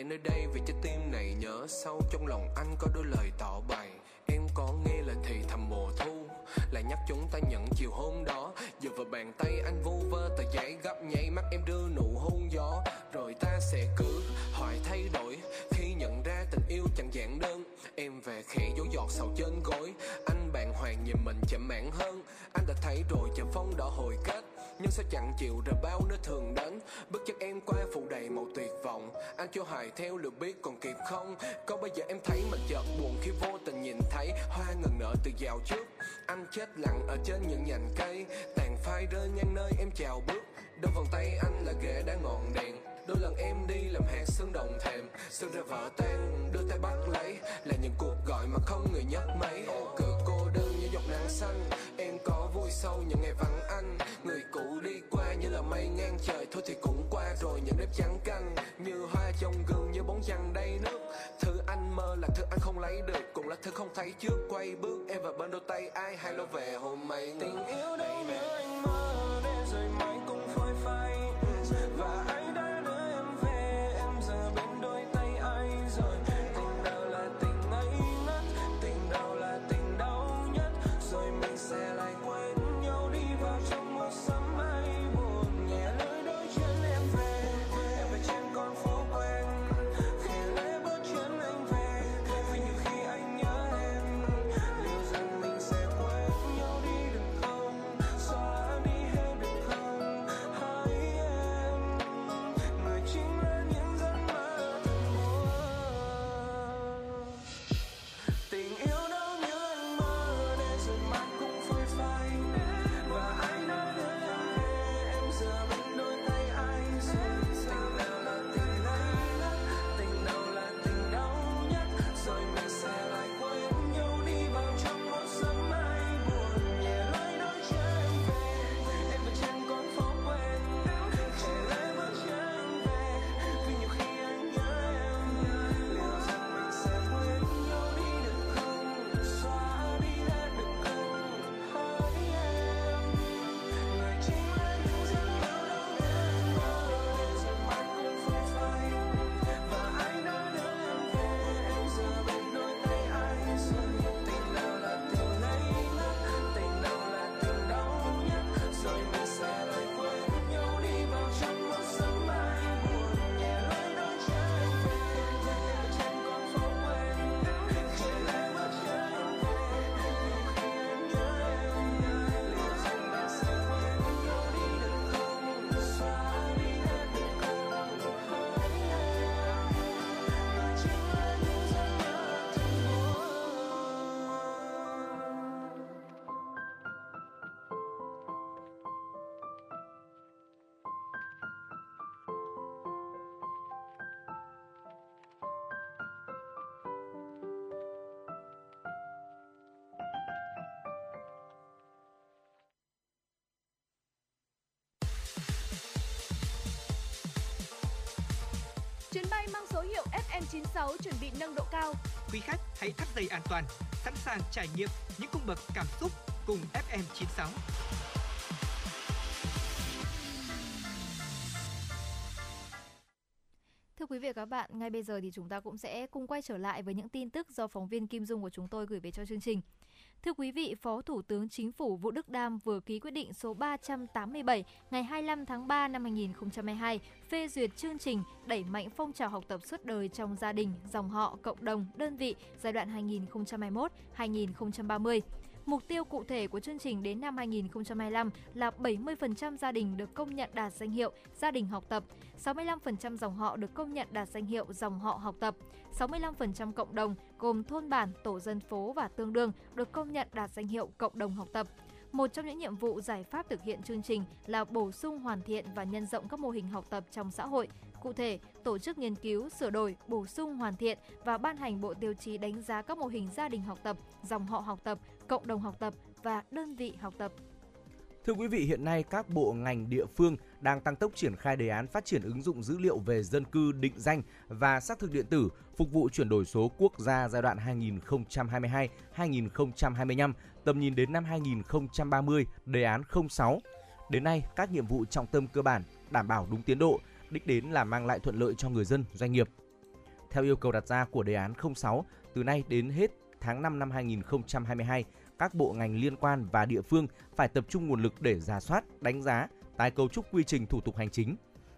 anh nơi đây vì trái tim này nhớ sâu. Trong lòng anh có đôi lời tỏ bày, em có nghe lời thì thầm mùa thu. Lại nhắc chúng ta nhận chiều hôm đó, giờ vào bàn tay anh vu vơ tờ giấy gấp nháy mắt em đưa nụ hôn gió. Rồi ta sẽ cứ hỏi thay đổi, khi nhận ra tình yêu chẳng giản đơn. Em về khẽ dấu giọt sầu trên gối, anh bàng hoàng nhìn mình chậm mãn hơn. Anh đã thấy rồi, chờ phong đỏ hồi kết nhưng sao chẳng chịu rời bao nơi thường đến bước chân em qua phủ đầy màu tuyệt vọng. Anh cho hài theo lượt biết còn kịp không? Có bây giờ em thấy mình chợt buồn khi vô tình nhìn thấy hoa ngừng nở từ dạo trước? Anh chết lặng ở trên những nhành cây, tàn phai rơi ngang nơi em chào bước. Đôi vòng tay anh là ghế đã ngọn đèn. Đôi lần em đi làm hạt sương đồng thèm sương ra vỡ tan, đưa tay bắt lấy là những cuộc gọi mà không người nhắc mấy. Ô cửa cô đơn như giọt nắng xanh có vui sâu những ngày vắng anh người cũ đi qua như là mây ngang trời, thôi thì cũng qua rồi những đêm trắng căng. Như hoa trong gương, như bóng trăng đầy nước. Thứ anh mơ là thứ anh không lấy được, cũng là thứ không thấy trước. Quay bước em và bên đôi tay ai hay lo về hôm mây tình yêu đâu như anh mơ, để rồi mai cũng phôi phai. Và anh. FM96 chuẩn bị nâng độ cao. Quý khách hãy thắt dây an toàn, sẵn sàng trải nghiệm những cung bậc cảm xúc cùng FM96. Thưa quý vị và các bạn, ngay bây giờ thì chúng ta cũng sẽ cùng quay trở lại với những tin tức do phóng viên Kim Dung của chúng tôi gửi về cho chương trình. Thưa quý vị, Phó Thủ tướng Chính phủ Vũ Đức Đam vừa ký quyết định số 387 ngày 25 tháng 3 năm 2022 phê duyệt chương trình đẩy mạnh phong trào học tập suốt đời trong gia đình, dòng họ, cộng đồng, đơn vị giai đoạn 2021-2030. Mục tiêu cụ thể của chương trình đến năm 2025 là 70% gia đình được công nhận đạt danh hiệu gia đình học tập, 65% dòng họ được công nhận đạt danh hiệu dòng họ học tập, 65% cộng đồng gồm thôn bản, tổ dân phố và tương đương được công nhận đạt danh hiệu cộng đồng học tập. Một trong những nhiệm vụ giải pháp thực hiện chương trình là bổ sung hoàn thiện và nhân rộng các mô hình học tập trong xã hội. Cụ thể, tổ chức nghiên cứu, sửa đổi, bổ sung hoàn thiện và ban hành bộ tiêu chí đánh giá các mô hình gia đình học tập, dòng họ học tập, cộng đồng học tập và đơn vị học tập. Thưa quý vị, hiện nay các bộ ngành địa phương đang tăng tốc triển khai đề án phát triển ứng dụng dữ liệu về dân cư định danh và xác thực điện tử phục vụ chuyển đổi số quốc gia giai đoạn 2022-2025, tầm nhìn đến năm 2030, đề án 06. Đến nay, các nhiệm vụ trọng tâm cơ bản đảm bảo đúng tiến độ, đích đến là mang lại thuận lợi cho người dân, doanh nghiệp. Theo yêu cầu đặt ra của đề án 06, từ nay đến hết tháng 5 năm 2022, các bộ ngành liên quan và địa phương phải tập trung nguồn lực để giả soát, đánh giá, tái cấu trúc quy trình thủ tục hành chính.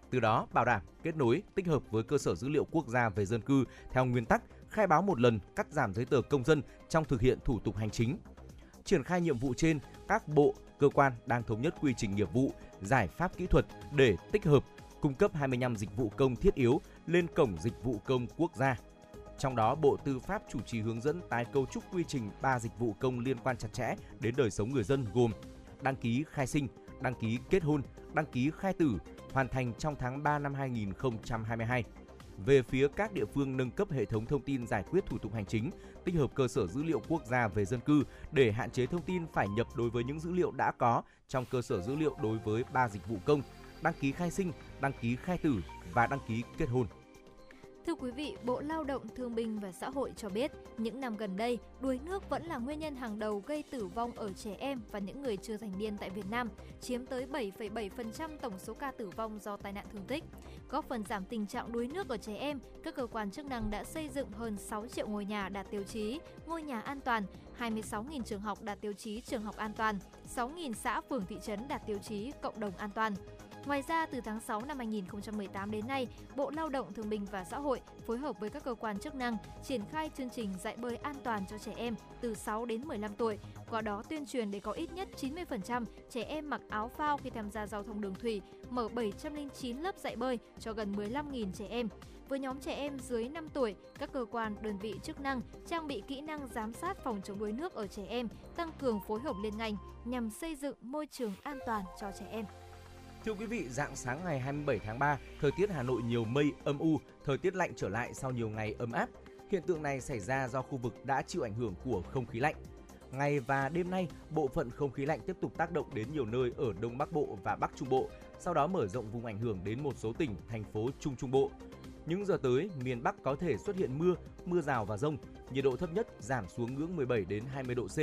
Từ đó bảo đảm kết nối, tích hợp với cơ sở dữ liệu quốc gia về dân cư theo nguyên tắc khai báo một lần, cắt giảm giấy tờ công dân trong thực hiện thủ tục hành chính. Triển khai nhiệm vụ trên, các bộ, cơ quan đang thống nhất quy trình nghiệp vụ, giải pháp kỹ thuật để tích hợp, cung cấp 25 dịch vụ công thiết yếu lên cổng dịch vụ công quốc gia trong đó, Bộ Tư pháp chủ trì hướng dẫn tái cấu trúc quy trình 3 dịch vụ công liên quan chặt chẽ đến đời sống người dân gồm đăng ký khai sinh, đăng ký kết hôn, đăng ký khai tử hoàn thành trong tháng 3 năm 2022. Về phía các địa phương nâng cấp hệ thống thông tin giải quyết thủ tục hành chính, tích hợp cơ sở dữ liệu quốc gia về dân cư để hạn chế thông tin phải nhập đối với những dữ liệu đã có trong cơ sở dữ liệu đối với 3 dịch vụ công, đăng ký khai sinh, đăng ký khai tử và đăng ký kết hôn. Thưa quý vị, Bộ Lao động Thương binh và Xã hội cho biết, những năm gần đây, đuối nước vẫn là nguyên nhân hàng đầu gây tử vong ở trẻ em và những người chưa thành niên tại Việt Nam, chiếm tới 7,7% tổng số ca tử vong do tai nạn thương tích. Góp phần giảm tình trạng đuối nước ở trẻ em, các cơ quan chức năng đã xây dựng hơn 6 triệu ngôi nhà đạt tiêu chí, ngôi nhà an toàn, 26.000 trường học đạt tiêu chí trường học an toàn, 6.000 xã phường thị trấn đạt tiêu chí cộng đồng an toàn. Ngoài ra, từ tháng 6 năm 2018 đến nay, Bộ Lao động Thương binh và Xã hội phối hợp với các cơ quan chức năng triển khai chương trình dạy bơi an toàn cho trẻ em từ 6 đến 15 tuổi, qua đó tuyên truyền để có ít nhất 90% trẻ em mặc áo phao khi tham gia giao thông đường thủy, mở 709 lớp dạy bơi cho gần 15.000 trẻ em. Với nhóm trẻ em dưới 5 tuổi, các cơ quan, đơn vị chức năng trang bị kỹ năng giám sát phòng chống đuối nước ở trẻ em, tăng cường phối hợp liên ngành nhằm xây dựng môi trường an toàn cho trẻ em. Thưa quý vị, dạng sáng ngày 27 tháng 3, thời tiết Hà Nội nhiều mây, âm u, thời tiết lạnh trở lại sau nhiều ngày ấm áp. Hiện tượng này xảy ra do khu vực đã chịu ảnh hưởng của không khí lạnh. Ngày và đêm nay, bộ phận không khí lạnh tiếp tục tác động đến nhiều nơi ở Đông Bắc Bộ và Bắc Trung Bộ, sau đó mở rộng vùng ảnh hưởng đến một số tỉnh, thành phố Trung Trung Bộ. Những giờ tới, miền Bắc có thể xuất hiện mưa, mưa rào và rông. Nhiệt độ thấp nhất giảm xuống ngưỡng 17 đến 20 độ C,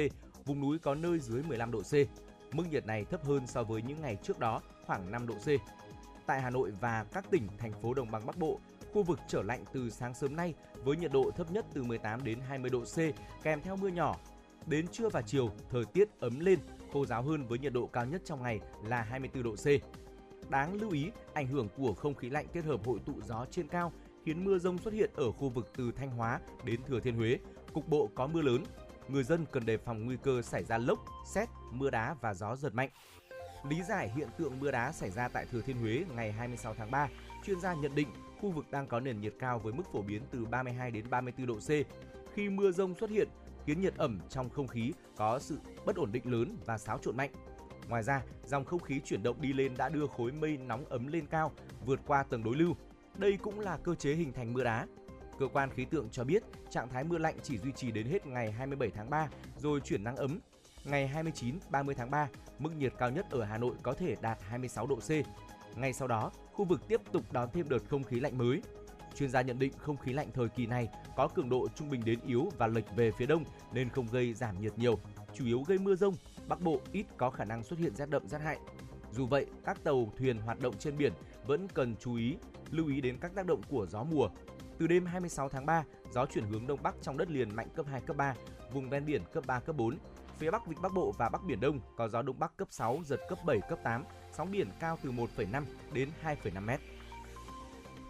vùng núi có nơi dưới 15 độ C. Mức nhiệt này thấp hơn so với những ngày trước đó khoảng 5 độ C. Tại Hà Nội và các tỉnh, thành phố đồng bằng Bắc Bộ, khu vực trở lạnh từ sáng sớm nay với nhiệt độ thấp nhất từ 18 đến 20 độ C kèm theo mưa nhỏ. Đến trưa và chiều, thời tiết ấm lên, khô ráo hơn với nhiệt độ cao nhất trong ngày là 24 độ C. Đáng lưu ý, ảnh hưởng của không khí lạnh kết hợp hội tụ gió trên cao khiến mưa rông xuất hiện ở khu vực từ Thanh Hóa đến Thừa Thiên Huế. Cục bộ có mưa lớn. Người dân cần đề phòng nguy cơ xảy ra lốc, xét, mưa đá và gió giật mạnh. Lý giải hiện tượng mưa đá xảy ra tại Thừa Thiên Huế ngày 26 tháng 3, chuyên gia nhận định khu vực đang có nền nhiệt cao với mức phổ biến từ 32 đến 34 độ C. Khi mưa rông xuất hiện, khiến nhiệt ẩm trong không khí có sự bất ổn định lớn và xáo trộn mạnh. Ngoài ra, dòng không khí chuyển động đi lên đã đưa khối mây nóng ấm lên cao, vượt qua tầng đối lưu. Đây cũng là cơ chế hình thành mưa đá. Cơ quan khí tượng cho biết trạng thái mưa lạnh chỉ duy trì đến hết ngày 27 tháng 3 rồi chuyển nắng ấm. Ngày 29, 30 tháng 3, mức nhiệt cao nhất ở Hà Nội có thể đạt 26 độ C. Ngay sau đó, khu vực tiếp tục đón thêm đợt không khí lạnh mới. Chuyên gia nhận định không khí lạnh thời kỳ này có cường độ trung bình đến yếu và lệch về phía đông nên không gây giảm nhiệt nhiều, chủ yếu gây mưa rông. Bắc Bộ ít có khả năng xuất hiện rét đậm rét hại. Dù vậy, các tàu thuyền hoạt động trên biển vẫn cần chú ý, lưu ý đến các tác động của gió mùa. Từ đêm 26 tháng 3, gió chuyển hướng đông bắc trong đất liền mạnh cấp 2 cấp 3, vùng ven biển cấp 3 cấp 4. Phía Bắc Vịnh Bắc Bộ và Bắc Biển Đông có gió đông bắc cấp 6, giật cấp 7 cấp 8, sóng biển cao từ 1,5 đến 2,5 mét.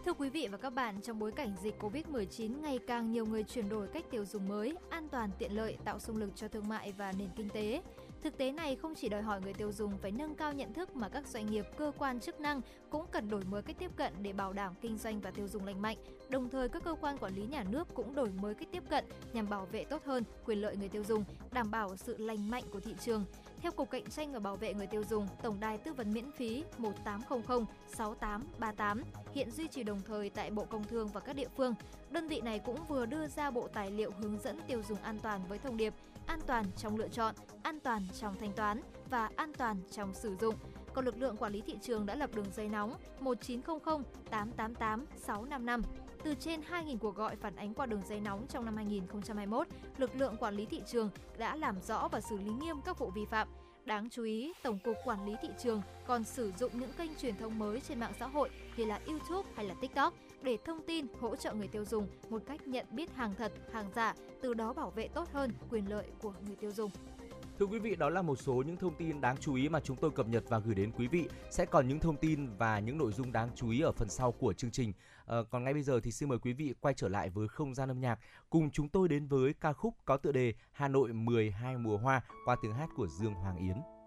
Thưa quý vị và các bạn, trong bối cảnh dịch Covid-19 ngày càng nhiều người chuyển đổi cách tiêu dùng mới, an toàn tiện lợi tạo xung lực cho thương mại và nền kinh tế. Thực tế này không chỉ đòi hỏi người tiêu dùng phải nâng cao nhận thức mà các doanh nghiệp, cơ quan chức năng cũng cần đổi mới cách tiếp cận để bảo đảm kinh doanh và tiêu dùng lành mạnh. Đồng thời các cơ quan quản lý nhà nước cũng đổi mới cách tiếp cận nhằm bảo vệ tốt hơn quyền lợi người tiêu dùng, đảm bảo sự lành mạnh của thị trường. Theo Cục Cạnh tranh và Bảo vệ người tiêu dùng, Tổng đài tư vấn miễn phí 1800 6838 hiện duy trì đồng thời tại Bộ Công Thương và các địa phương. Đơn vị này cũng vừa đưa ra bộ tài liệu hướng dẫn tiêu dùng an toàn với thông điệp an toàn trong lựa chọn, an toàn trong thanh toán và an toàn trong sử dụng. Còn lực lượng quản lý thị trường đã lập đường dây nóng 1900 888 655 từ trên 2.000 cuộc gọi phản ánh qua đường dây nóng trong năm 2021, lực lượng quản lý thị trường đã làm rõ và xử lý nghiêm các vụ vi phạm. Đáng chú ý, Tổng cục Quản lý thị trường còn sử dụng những kênh truyền thông mới trên mạng xã hội như là YouTube hay là TikTok để thông tin hỗ trợ người tiêu dùng một cách nhận biết hàng thật, hàng giả, từ đó bảo vệ tốt hơn quyền lợi của người tiêu dùng. Thưa quý vị, đó là một số những thông tin đáng chú ý mà chúng tôi cập nhật và gửi đến quý vị. Sẽ còn những thông tin và những nội dung đáng chú ý ở phần sau của chương trình. À, còn ngay bây giờ thì xin mời quý vị quay trở lại với không gian âm nhạc, cùng chúng tôi đến với ca khúc có tựa đề Hà Nội 12 mùa hoa qua tiếng hát của Dương Hoàng Yến.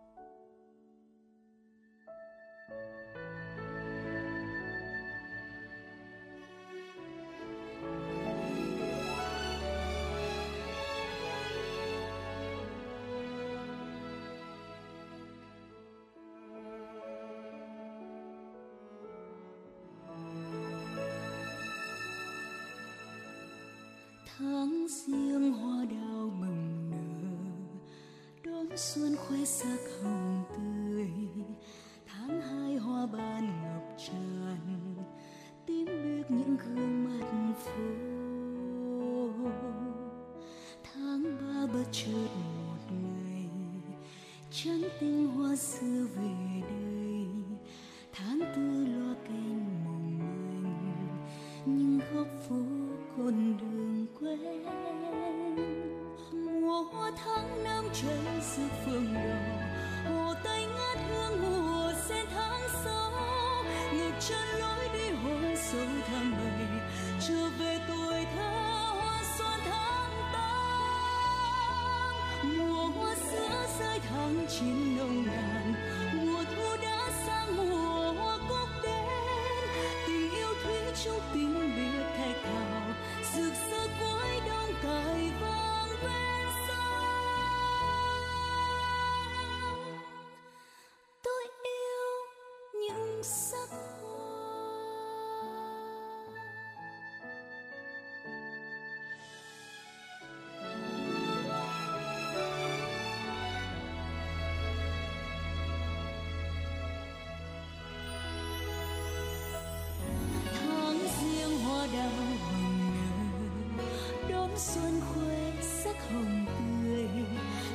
Xuân khoe sắc hồng tươi,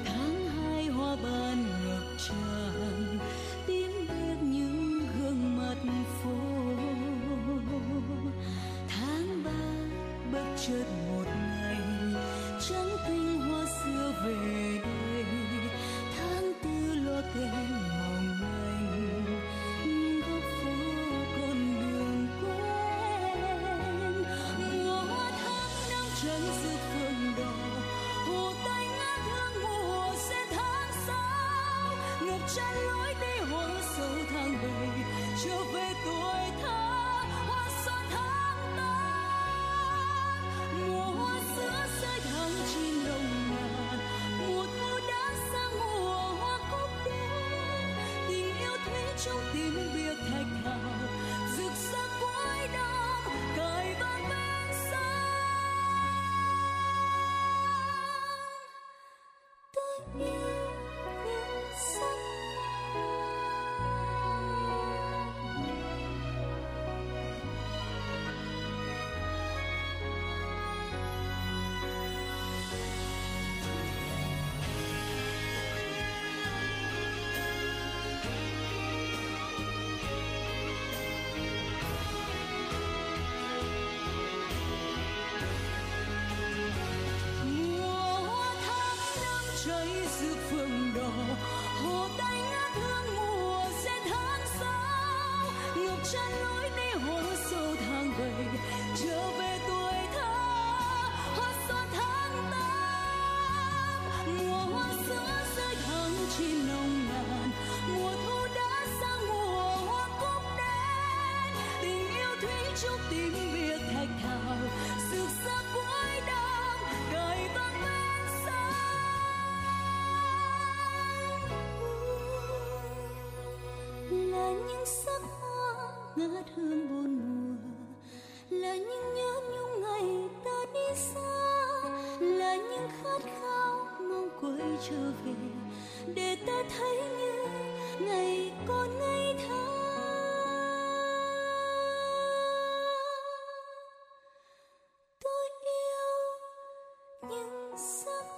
tháng hai hoa ban ngập tràn, tiếng biết những gương mặt phố tháng ba bất chợt một ngày, trắng tinh hoa xưa về đây tháng tư lo kèn mong manh, nhưng góc phố còn đường quên. mùa tháng năm cháy rực ngược chân lối đi hồ sâu thang về, trở về tuổi thơ. Hoa xuân tháng tám, mùa hoa sữa rơi tháng chín nồng nàn. Mùa thu đã sang mùa hoa cúc đến tình yêu thủy chung tình biệt thạch thảo. Rực rỡ cuối đông đời vang bên sông. Là những ngát hương buồn mùa. Là những nhớ nhung ngày ta đi xa. Là những khát khao mong quay trở về. Để ta thấy như ngày còn ngây thơ. Tôi yêu những giấc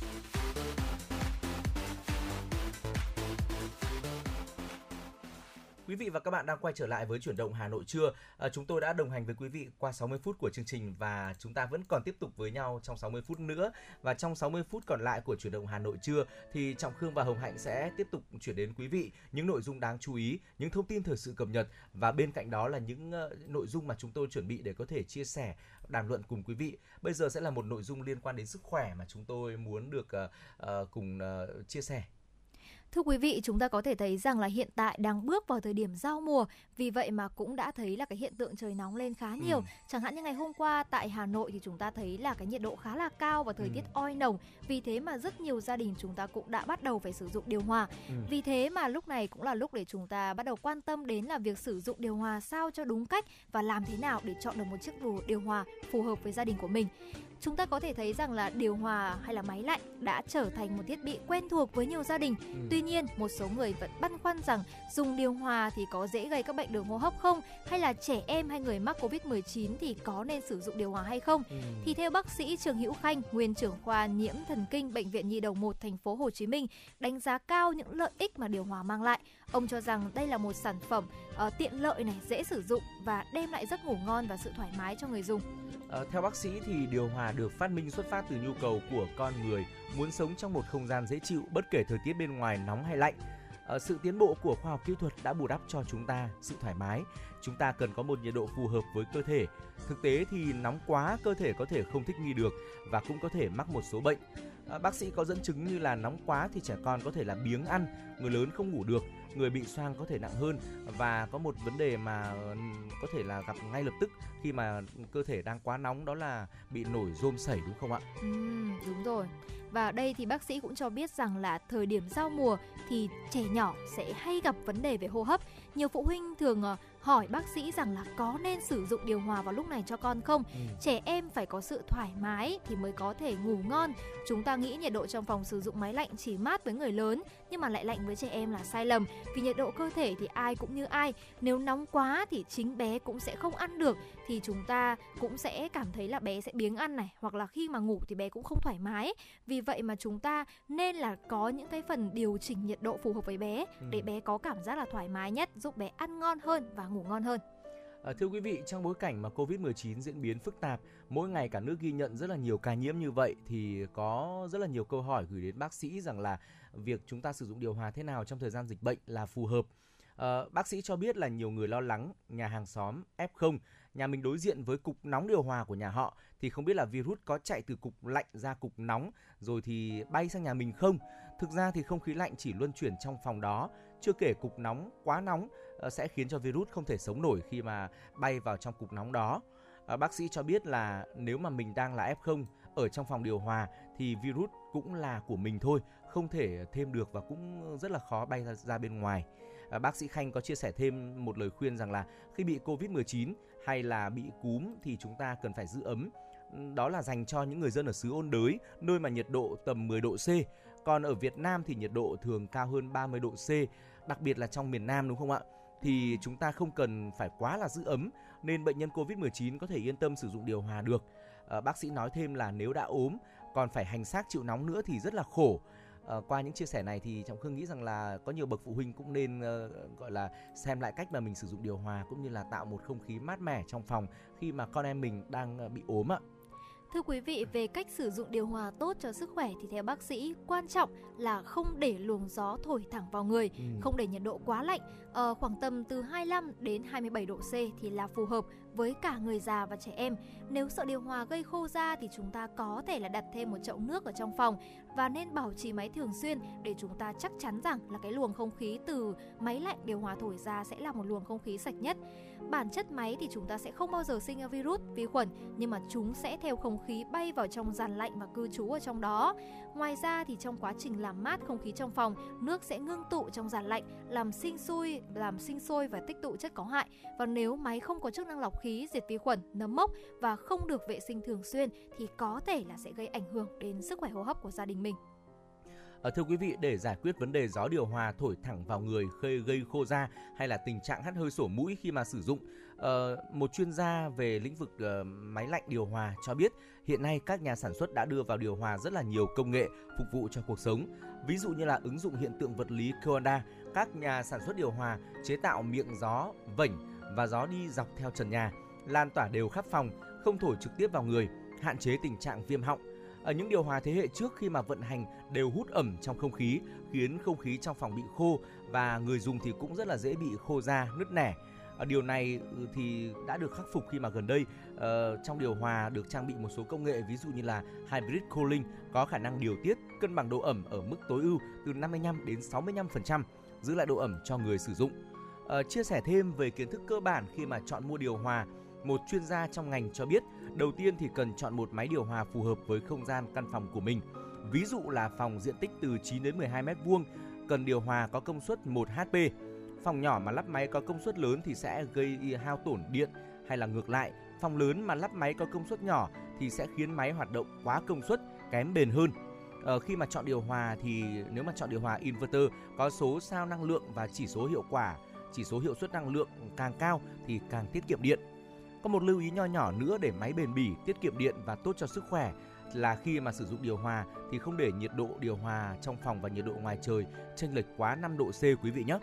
Quý vị và các bạn đang quay trở lại với chuyển động Hà Nội trưa. À, chúng tôi đã đồng hành với quý vị qua 60 phút của chương trình và chúng ta vẫn còn tiếp tục với nhau trong 60 phút nữa. Và trong 60 phút còn lại của chuyển động Hà Nội trưa thì Trọng Khương và Hồng Hạnh sẽ tiếp tục chuyển đến quý vị những nội dung đáng chú ý, những thông tin thời sự cập nhật và bên cạnh đó là những uh, nội dung mà chúng tôi chuẩn bị để có thể chia sẻ đàm luận cùng quý vị. Bây giờ sẽ là một nội dung liên quan đến sức khỏe mà chúng tôi muốn được uh, uh, cùng uh, chia sẻ Thưa quý vị, chúng ta có thể thấy rằng là hiện tại đang bước vào thời điểm giao mùa, vì vậy mà cũng đã thấy là cái hiện tượng trời nóng lên khá nhiều. Ừ. Chẳng hạn như ngày hôm qua tại Hà Nội thì chúng ta thấy là cái nhiệt độ khá là cao và thời Ừ. tiết oi nồng. Vì thế mà rất nhiều gia đình chúng ta cũng đã bắt đầu phải sử dụng điều hòa. Ừ. Vì thế mà lúc này cũng là lúc để chúng ta bắt đầu quan tâm đến là việc sử dụng điều hòa sao cho đúng cách và làm thế nào để chọn được một chiếc điều- điều hòa phù hợp với gia đình của mình. Chúng ta có thể thấy rằng là điều hòa hay là máy lạnh đã trở thành một thiết bị quen thuộc với nhiều gia đình. Ừ. Tuy nhiên, một số người vẫn băn khoăn rằng dùng điều hòa thì có dễ gây các bệnh đường hô hấp không? Hay là trẻ em hay người mắc Covid-19 thì có nên sử dụng điều hòa hay không? Ừ. Thì theo bác sĩ Trường Hữu Khanh, nguyên trưởng khoa nhiễm thần kinh bệnh viện Nhi đồng 1 thành phố Hồ Chí Minh đánh giá cao những lợi ích mà điều hòa mang lại. Ông cho rằng đây là một sản phẩm uh, tiện lợi này, dễ sử dụng và đem lại giấc ngủ ngon và sự thoải mái cho người dùng. Ờ, theo bác sĩ thì điều hòa được phát minh xuất phát từ nhu cầu của con người muốn sống trong một không gian dễ chịu bất kể thời tiết bên ngoài nóng hay lạnh. Ờ, sự tiến bộ của khoa học kỹ thuật đã bù đắp cho chúng ta sự thoải mái. Chúng ta cần có một nhiệt độ phù hợp với cơ thể. Thực tế thì nóng quá cơ thể có thể không thích nghi được và cũng có thể mắc một số bệnh. Ờ, bác sĩ có dẫn chứng như là nóng quá thì trẻ con có thể là biếng ăn, người lớn không ngủ được, người bị xoang có thể nặng hơn và có một vấn đề mà ừm, có thể là gặp ngay lập tức khi mà cơ thể đang quá nóng đó là bị nổi rôm sẩy đúng không ạ? Ừm, đúng rồi. Và đây thì bác sĩ cũng cho biết rằng là thời điểm giao mùa thì trẻ nhỏ sẽ hay gặp vấn đề về hô hấp. Nhiều phụ huynh thường ờ, hỏi bác sĩ rằng là có nên sử dụng điều hòa vào lúc này cho con không? Trẻ em phải có sự thoải mái thì mới có thể ngủ ngon. Chúng ta nghĩ nhiệt độ trong phòng sử dụng máy lạnh chỉ mát với người lớn nhưng mà lại lạnh với trẻ em là sai lầm. Vì nhiệt độ cơ thể thì ai cũng như ai. Nếu nóng quá thì chính bé cũng sẽ không ăn được thì chúng ta cũng sẽ cảm thấy là bé sẽ biếng ăn này hoặc là khi mà ngủ thì bé cũng không thoải mái. Vì vậy mà chúng ta nên là có những cái phần điều chỉnh nhiệt độ phù hợp với bé để Ừ. bé có cảm giác là thoải mái nhất, giúp bé ăn ngon hơn và ngủ ngon hơn. À, thưa quý vị, trong bối cảnh mà Covid-19 diễn biến phức tạp, mỗi ngày cả nước ghi nhận rất là nhiều ca nhiễm như vậy thì có rất là nhiều câu hỏi gửi đến bác sĩ rằng là việc chúng ta sử dụng điều hòa thế nào trong thời gian dịch bệnh là phù hợp. À, bác sĩ cho biết là nhiều người lo lắng nhà hàng xóm F0, nhà mình đối diện với cục nóng điều hòa của nhà họ thì không biết là virus có chạy từ cục lạnh ra cục nóng rồi thì bay sang nhà mình không. Thực ra thì không khí lạnh chỉ luân chuyển trong phòng đó, chưa kể cục nóng quá nóng ờ, sẽ khiến cho virus không thể sống nổi khi mà bay vào trong cục nóng đó. À, bác sĩ cho biết là nếu mà mình đang là F0 ở trong phòng điều hòa thì virus cũng là của mình thôi, không thể thêm được và cũng rất là khó bay ra, ra bên ngoài. À, bác sĩ Khanh có chia sẻ thêm một lời khuyên rằng là khi bị Covid-19 hay là bị cúm thì chúng ta cần phải giữ ấm. Đó là dành cho những người dân ở xứ ôn đới, nơi mà nhiệt độ tầm 10 độ C. Còn ở Việt Nam thì nhiệt độ thường cao hơn 30 độ C, đặc biệt là trong miền Nam đúng không ạ? Thì chúng ta không cần phải quá là giữ ấm nên bệnh nhân Covid-19 có thể yên tâm sử dụng điều hòa được. À, bác sĩ nói thêm là nếu đã ốm còn phải hành xác chịu nóng nữa thì rất là khổ uh, qua những chia sẻ này thì trọng khương nghĩ rằng là có nhiều bậc phụ huynh cũng nên uh, gọi là xem lại cách mà mình sử dụng điều hòa cũng như là tạo một không khí mát mẻ trong phòng khi mà con em mình đang ờ, bị ốm ạ. Thưa quý vị, về cách sử dụng điều hòa tốt cho sức khỏe thì theo bác sĩ, quan trọng là không để luồng gió thổi thẳng vào người, ừ. không để nhiệt độ quá lạnh, ờ, khoảng tầm từ 25 đến 27 độ C thì là phù hợp với cả người già và trẻ em. Nếu sợ điều hòa gây khô da thì chúng ta có thể là đặt thêm một chậu nước ở trong phòng và nên bảo trì máy thường xuyên để chúng ta chắc chắn rằng là cái luồng không khí từ máy lạnh điều hòa thổi ra sẽ là một luồng không khí sạch nhất. Bản chất máy thì chúng ta sẽ không bao giờ sinh ra virus, vi khuẩn nhưng mà chúng sẽ theo không khí bay vào trong giàn lạnh và cư trú ở trong đó. Ngoài ra thì trong quá trình làm mát không khí trong phòng, nước sẽ ngưng tụ trong giàn lạnh làm sinh sôi, làm sinh sôi và tích tụ chất có hại. Và nếu máy không có chức năng lọc khí, diệt vi khuẩn, nấm mốc và không được vệ sinh thường xuyên thì có thể là sẽ gây ảnh hưởng đến sức khỏe hô hấp của gia đình mình. À, thưa quý vị, để giải quyết vấn đề gió điều hòa thổi thẳng vào người khơi gây khô da hay là tình trạng hắt hơi sổ mũi khi mà sử dụng, ờ, một chuyên gia về lĩnh vực ờ, máy lạnh điều hòa cho biết hiện nay các nhà sản xuất đã đưa vào điều hòa rất là nhiều công nghệ phục vụ cho cuộc sống. Ví dụ như là ứng dụng hiện tượng vật lý Coanda, các nhà sản xuất điều hòa chế tạo miệng gió vảnh và gió đi dọc theo trần nhà, lan tỏa đều khắp phòng, không thổi trực tiếp vào người, hạn chế tình trạng viêm họng ở những điều hòa thế hệ trước khi mà vận hành đều hút ẩm trong không khí, khiến không khí trong phòng bị khô và người dùng thì cũng rất là dễ bị khô da, nứt nẻ. Ờ, điều này ừ, thì đã được khắc phục khi mà gần đây uh, trong điều hòa được trang bị một số công nghệ ví dụ như là hybrid cooling có khả năng điều tiết cân bằng độ ẩm ở mức tối ưu từ 55 đến 65%, giữ lại độ ẩm cho người sử dụng. Uh, chia sẻ thêm về kiến thức cơ bản khi mà chọn mua điều hòa, một chuyên gia trong ngành cho biết Đầu tiên thì cần chọn một máy điều hòa phù hợp với không gian căn phòng của mình. Ví dụ là phòng diện tích từ 9 đến 12 mét vuông cần điều hòa có công suất 1 HP. Phòng nhỏ mà lắp máy có công suất lớn thì sẽ gây hao tổn điện hay là ngược lại, phòng lớn mà lắp máy có công suất nhỏ thì sẽ khiến máy hoạt động quá công suất, kém bền hơn. Ờ, khi mà chọn điều hòa thì nếu mà chọn điều hòa inverter có số sao năng lượng và chỉ số hiệu quả, chỉ số hiệu suất năng lượng càng cao thì càng tiết kiệm điện. Có một lưu ý nho nhỏ nữa để máy bền bỉ, tiết kiệm điện và tốt cho sức khỏe là khi mà sử dụng điều hòa thì không để nhiệt độ điều hòa trong phòng và nhiệt độ ngoài trời chênh lệch quá 5 độ C quý vị nhé.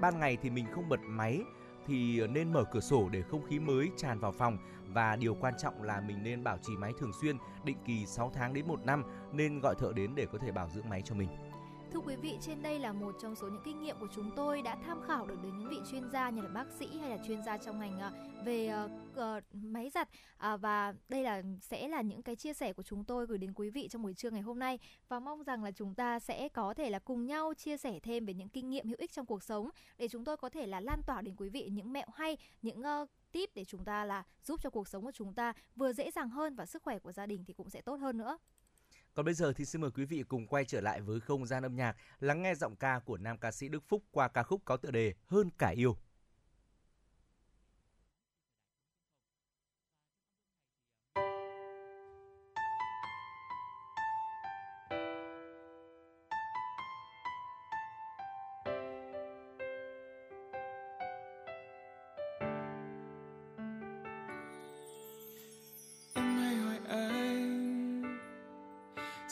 Ban ngày thì mình không bật máy thì nên mở cửa sổ để không khí mới tràn vào phòng và điều quan trọng là mình nên bảo trì máy thường xuyên, định kỳ 6 tháng đến 1 năm nên gọi thợ đến để có thể bảo dưỡng máy cho mình. Thưa quý vị, trên đây là một trong số những kinh nghiệm của chúng tôi đã tham khảo được đến những vị chuyên gia như là bác sĩ hay là chuyên gia trong ngành ờ, về uh, máy giặt à, và đây là sẽ là những cái chia sẻ của chúng tôi gửi đến quý vị trong buổi trưa ngày hôm nay và mong rằng là chúng ta sẽ có thể là cùng nhau chia sẻ thêm về những kinh nghiệm hữu ích trong cuộc sống để chúng tôi có thể là lan tỏa đến quý vị những mẹo hay, những uh, tip để chúng ta là giúp cho cuộc sống của chúng ta vừa dễ dàng hơn và sức khỏe của gia đình thì cũng sẽ tốt hơn nữa. Còn bây giờ thì xin mời quý vị cùng quay trở lại với không gian âm nhạc, lắng nghe giọng ca của nam ca sĩ Đức Phúc qua ca khúc có tựa đề Hơn cả yêu.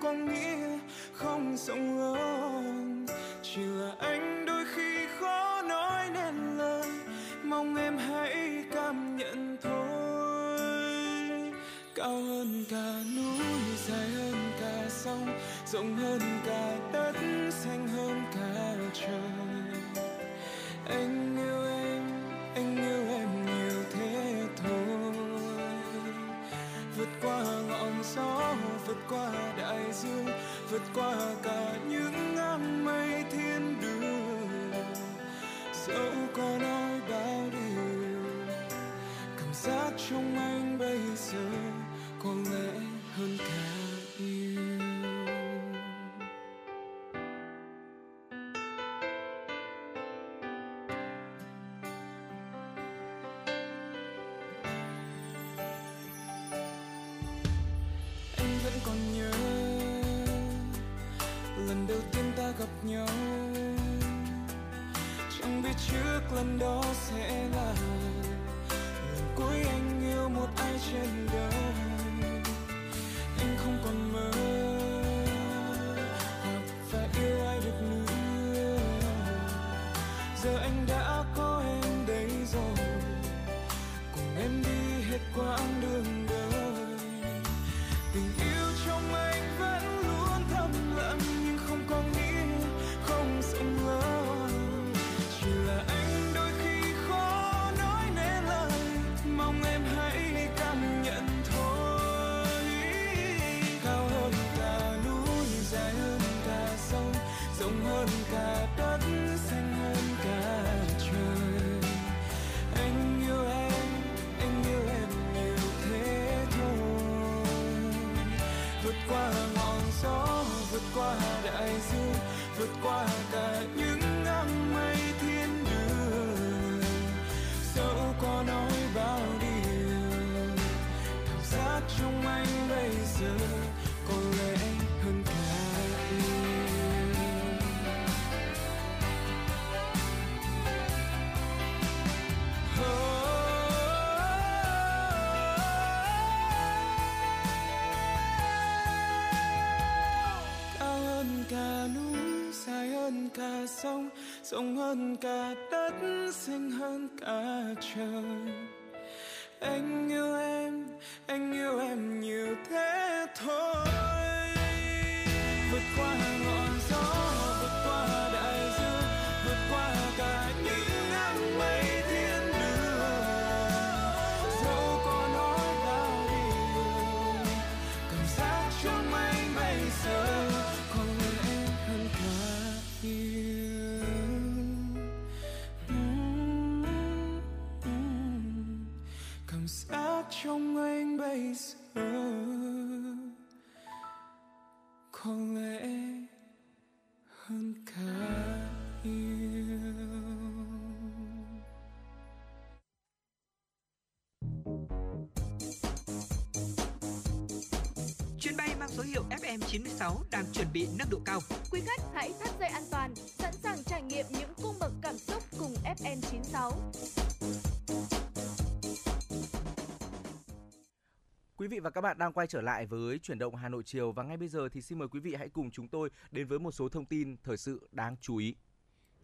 có nghĩa không rộng lớn. Chỉ là anh đôi khi khó nói nên lời, mong em hãy cảm nhận thôi. Cao hơn cả núi, dài hơn cả sông, rộng hơn cả trong anh bây giờ có lẽ hơn cả rộng hơn cả đất xanh hơn cả trời. Anh yêu em anh yêu em FM96 đang chuẩn bị nâng độ cao. Quý khách hãy thắt dây an toàn, sẵn sàng trải nghiệm những cung bậc cảm xúc cùng FN96. Quý vị và các bạn đang quay trở lại với chuyển động Hà Nội chiều và ngay bây giờ thì xin mời quý vị hãy cùng chúng tôi đến với một số thông tin thời sự đáng chú ý.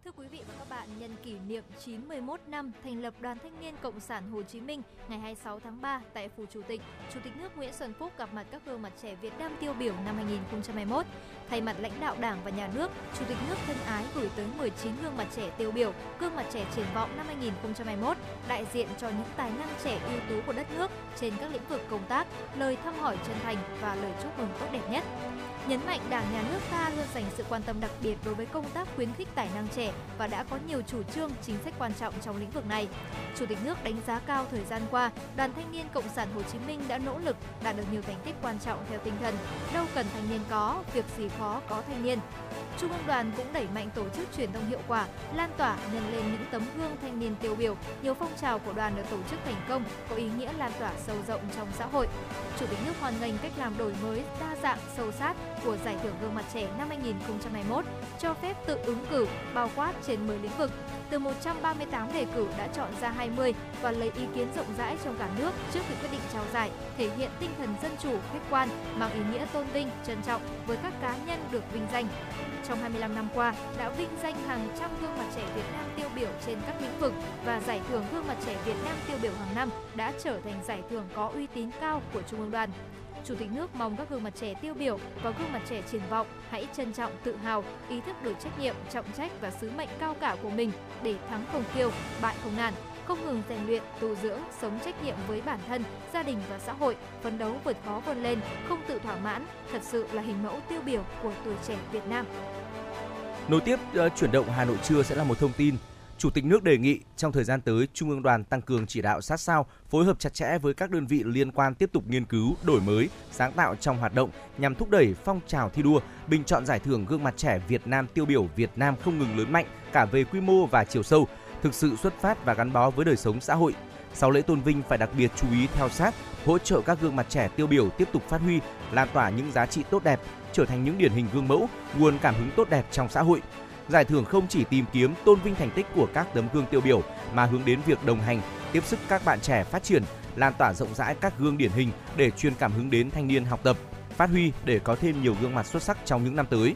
Thưa quý vị và các bạn, nhân kỷ niệm 91 năm thành lập Đoàn Thanh niên Cộng sản Hồ Chí Minh ngày 26 tháng 3 tại Phủ Chủ tịch, Chủ tịch nước Nguyễn Xuân Phúc gặp mặt các gương mặt trẻ Việt Nam tiêu biểu năm 2021. Thay mặt lãnh đạo Đảng và Nhà nước, Chủ tịch nước thân ái gửi tới 19 gương mặt trẻ tiêu biểu, gương mặt trẻ triển vọng năm 2021, đại diện cho những tài năng trẻ ưu tú của đất nước trên các lĩnh vực công tác, lời thăm hỏi chân thành và lời chúc mừng tốt đẹp nhất nhấn mạnh Đảng nhà nước ta luôn dành sự quan tâm đặc biệt đối với công tác khuyến khích tài năng trẻ và đã có nhiều chủ trương chính sách quan trọng trong lĩnh vực này. Chủ tịch nước đánh giá cao thời gian qua, Đoàn Thanh niên Cộng sản Hồ Chí Minh đã nỗ lực đạt được nhiều thành tích quan trọng theo tinh thần đâu cần thanh niên có, việc gì khó có thanh niên. Trung ương đoàn cũng đẩy mạnh tổ chức truyền thông hiệu quả, lan tỏa nhân lên những tấm gương thanh niên tiêu biểu, nhiều phong trào của đoàn được tổ chức thành công, có ý nghĩa lan tỏa sâu rộng trong xã hội. Chủ tịch nước hoan nghênh cách làm đổi mới, đa dạng, sâu sát của giải thưởng gương mặt trẻ năm 2021, cho phép tự ứng cử, bao quát trên 10 lĩnh vực. Từ 138 đề cử đã chọn ra 20 và lấy ý kiến rộng rãi trong cả nước trước khi quyết định trao giải, thể hiện tinh thần dân chủ, khách quan, mang ý nghĩa tôn vinh, trân trọng với các cá nhân được vinh danh. Trong 25 năm qua, đã vinh danh hàng trăm gương mặt trẻ Việt Nam tiêu biểu trên các lĩnh vực và giải thưởng gương mặt trẻ Việt Nam tiêu biểu hàng năm đã trở thành giải thưởng có uy tín cao của Trung ương đoàn. Chủ tịch nước mong các gương mặt trẻ tiêu biểu và gương mặt trẻ triển vọng hãy trân trọng, tự hào, ý thức được trách nhiệm, trọng trách và sứ mệnh cao cả của mình để thắng không kiêu, bại không nản, không ngừng rèn luyện, tu dưỡng, sống trách nhiệm với bản thân, gia đình và xã hội, phấn đấu vượt khó vươn lên, không tự thỏa mãn, thật sự là hình mẫu tiêu biểu của tuổi trẻ Việt Nam. Nối tiếp uh, chuyển động Hà Nội trưa sẽ là một thông tin. Chủ tịch nước đề nghị trong thời gian tới, Trung ương đoàn tăng cường chỉ đạo sát sao, phối hợp chặt chẽ với các đơn vị liên quan tiếp tục nghiên cứu, đổi mới, sáng tạo trong hoạt động nhằm thúc đẩy phong trào thi đua, bình chọn giải thưởng gương mặt trẻ Việt Nam tiêu biểu Việt Nam không ngừng lớn mạnh cả về quy mô và chiều sâu, thực sự xuất phát và gắn bó với đời sống xã hội. Sau lễ tôn vinh phải đặc biệt chú ý theo sát, hỗ trợ các gương mặt trẻ tiêu biểu tiếp tục phát huy, lan tỏa những giá trị tốt đẹp, trở thành những điển hình gương mẫu, nguồn cảm hứng tốt đẹp trong xã hội. Giải thưởng không chỉ tìm kiếm tôn vinh thành tích của các tấm gương tiêu biểu mà hướng đến việc đồng hành, tiếp sức các bạn trẻ phát triển, lan tỏa rộng rãi các gương điển hình để truyền cảm hứng đến thanh niên học tập, phát huy để có thêm nhiều gương mặt xuất sắc trong những năm tới.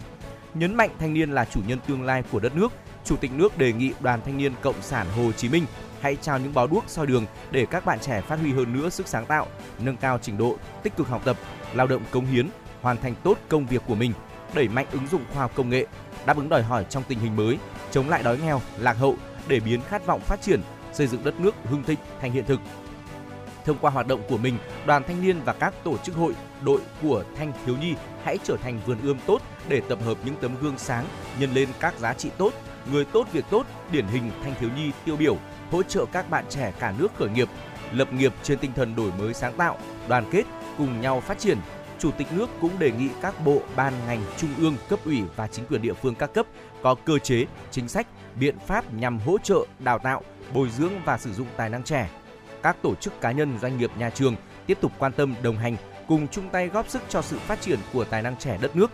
Nhấn mạnh thanh niên là chủ nhân tương lai của đất nước, Chủ tịch nước đề nghị Đoàn Thanh niên Cộng sản Hồ Chí Minh hãy trao những bó đuốc soi đường để các bạn trẻ phát huy hơn nữa sức sáng tạo, nâng cao trình độ, tích cực học tập, lao động cống hiến, hoàn thành tốt công việc của mình, đẩy mạnh ứng dụng khoa học công nghệ, đáp ứng đòi hỏi trong tình hình mới, chống lại đói nghèo, lạc hậu để biến khát vọng phát triển, xây dựng đất nước hưng thịnh thành hiện thực. Thông qua hoạt động của mình, đoàn thanh niên và các tổ chức hội, đội của thanh thiếu nhi hãy trở thành vườn ươm tốt để tập hợp những tấm gương sáng, nhân lên các giá trị tốt, người tốt việc tốt, điển hình thanh thiếu nhi tiêu biểu, hỗ trợ các bạn trẻ cả nước khởi nghiệp, lập nghiệp trên tinh thần đổi mới sáng tạo, đoàn kết, cùng nhau phát triển. Chủ tịch nước cũng đề nghị các bộ, ban, ngành, trung ương, cấp ủy và chính quyền địa phương các cấp có cơ chế, chính sách, biện pháp nhằm hỗ trợ, đào tạo, bồi dưỡng và sử dụng tài năng trẻ. Các tổ chức cá nhân, doanh nghiệp, nhà trường tiếp tục quan tâm, đồng hành, cùng chung tay góp sức cho sự phát triển của tài năng trẻ đất nước,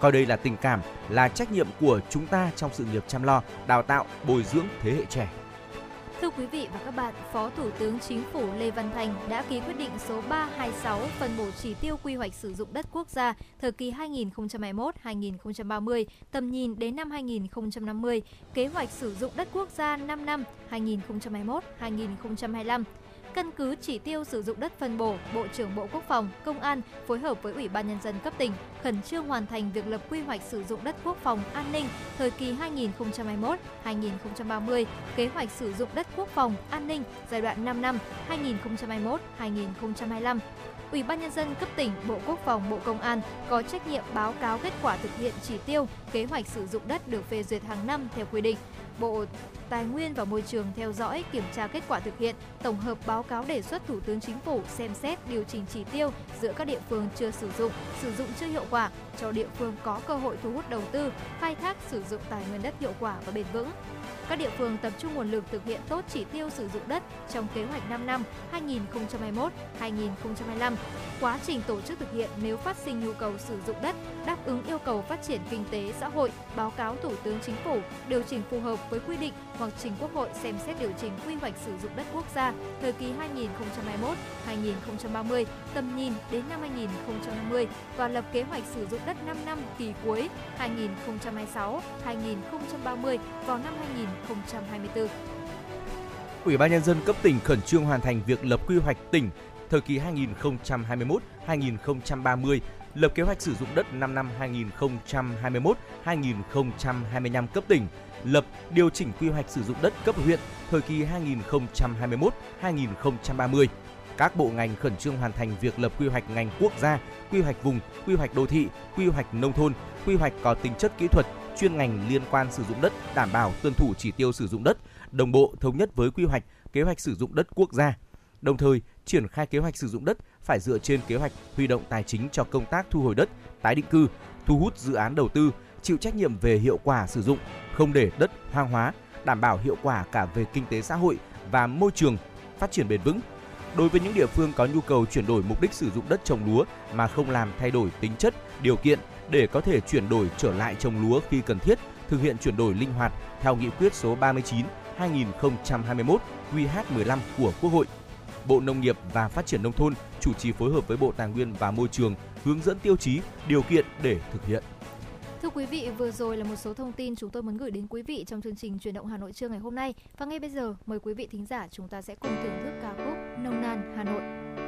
coi đây là tình cảm, là trách nhiệm của chúng ta trong sự nghiệp chăm lo, đào tạo, bồi dưỡng thế hệ trẻ. Thưa quý vị và các bạn, Phó Thủ tướng Chính phủ Lê Văn Thành đã ký quyết định số 326 phân bổ chỉ tiêu quy hoạch sử dụng đất quốc gia thời kỳ 2021-2030, tầm nhìn đến năm 2050, kế hoạch sử dụng đất quốc gia 5 năm 2021-2025 Căn cứ chỉ tiêu sử dụng đất phân bổ, Bộ trưởng Bộ Quốc phòng, Công an phối hợp với Ủy ban nhân dân cấp tỉnh khẩn trương hoàn thành việc lập quy hoạch sử dụng đất quốc phòng an ninh thời kỳ 2021-2030, kế hoạch sử dụng đất quốc phòng an ninh giai đoạn 5 năm 2021-2025. Ủy ban nhân dân cấp tỉnh, Bộ Quốc phòng, Bộ Công an có trách nhiệm báo cáo kết quả thực hiện chỉ tiêu, kế hoạch sử dụng đất được phê duyệt hàng năm theo quy định. Bộ Tài nguyên và Môi trường theo dõi, kiểm tra kết quả thực hiện, tổng hợp báo cáo đề xuất Thủ tướng Chính phủ xem xét điều chỉnh chỉ tiêu giữa các địa phương chưa sử dụng, sử dụng chưa hiệu quả cho địa phương có cơ hội thu hút đầu tư, khai thác sử dụng tài nguyên đất hiệu quả và bền vững. Các địa phương tập trung nguồn lực thực hiện tốt chỉ tiêu sử dụng đất trong kế hoạch 5 năm 2021-2025. Quá trình tổ chức thực hiện nếu phát sinh nhu cầu sử dụng đất đáp ứng yêu cầu phát triển kinh tế xã hội, báo cáo Thủ tướng Chính phủ điều chỉnh phù hợp với quy định hoặc trình Quốc hội xem xét điều chỉnh quy hoạch sử dụng đất quốc gia thời kỳ 2021-2030, tầm nhìn đến năm 2050 và lập kế hoạch sử dụng đất 5 năm kỳ cuối 2026-2030 vào năm 2024. Ủy ban nhân dân cấp tỉnh khẩn trương hoàn thành việc lập quy hoạch tỉnh thời kỳ 2021-2030, lập kế hoạch sử dụng đất 5 năm 2021-2025 cấp tỉnh, lập điều chỉnh quy hoạch sử dụng đất cấp huyện thời kỳ 2021-2030. Các bộ ngành khẩn trương hoàn thành việc lập quy hoạch ngành quốc gia, quy hoạch vùng, quy hoạch đô thị, quy hoạch nông thôn, quy hoạch có tính chất kỹ thuật, chuyên ngành liên quan sử dụng đất đảm bảo tuân thủ chỉ tiêu sử dụng đất, đồng bộ thống nhất với quy hoạch, kế hoạch sử dụng đất quốc gia. Đồng thời, triển khai kế hoạch sử dụng đất phải dựa trên kế hoạch huy động tài chính cho công tác thu hồi đất, tái định cư, thu hút dự án đầu tư, chịu trách nhiệm về hiệu quả sử dụng, không để đất hoang hóa, đảm bảo hiệu quả cả về kinh tế xã hội và môi trường, phát triển bền vững. Đối với những địa phương có nhu cầu chuyển đổi mục đích sử dụng đất trồng lúa mà không làm thay đổi tính chất, điều kiện để có thể chuyển đổi trở lại trồng lúa khi cần thiết, thực hiện chuyển đổi linh hoạt theo nghị quyết số 39 2021 QH15 của Quốc hội. Bộ Nông nghiệp và Phát triển nông thôn chủ trì phối hợp với Bộ Tài nguyên và Môi trường hướng dẫn tiêu chí, điều kiện để thực hiện. Thưa quý vị, vừa rồi là một số thông tin chúng tôi muốn gửi đến quý vị trong chương trình truyền động Hà Nội trưa ngày hôm nay. Và ngay bây giờ, mời quý vị thính giả chúng ta sẽ cùng thưởng thức ca khúc Nông Nan Hà Nội.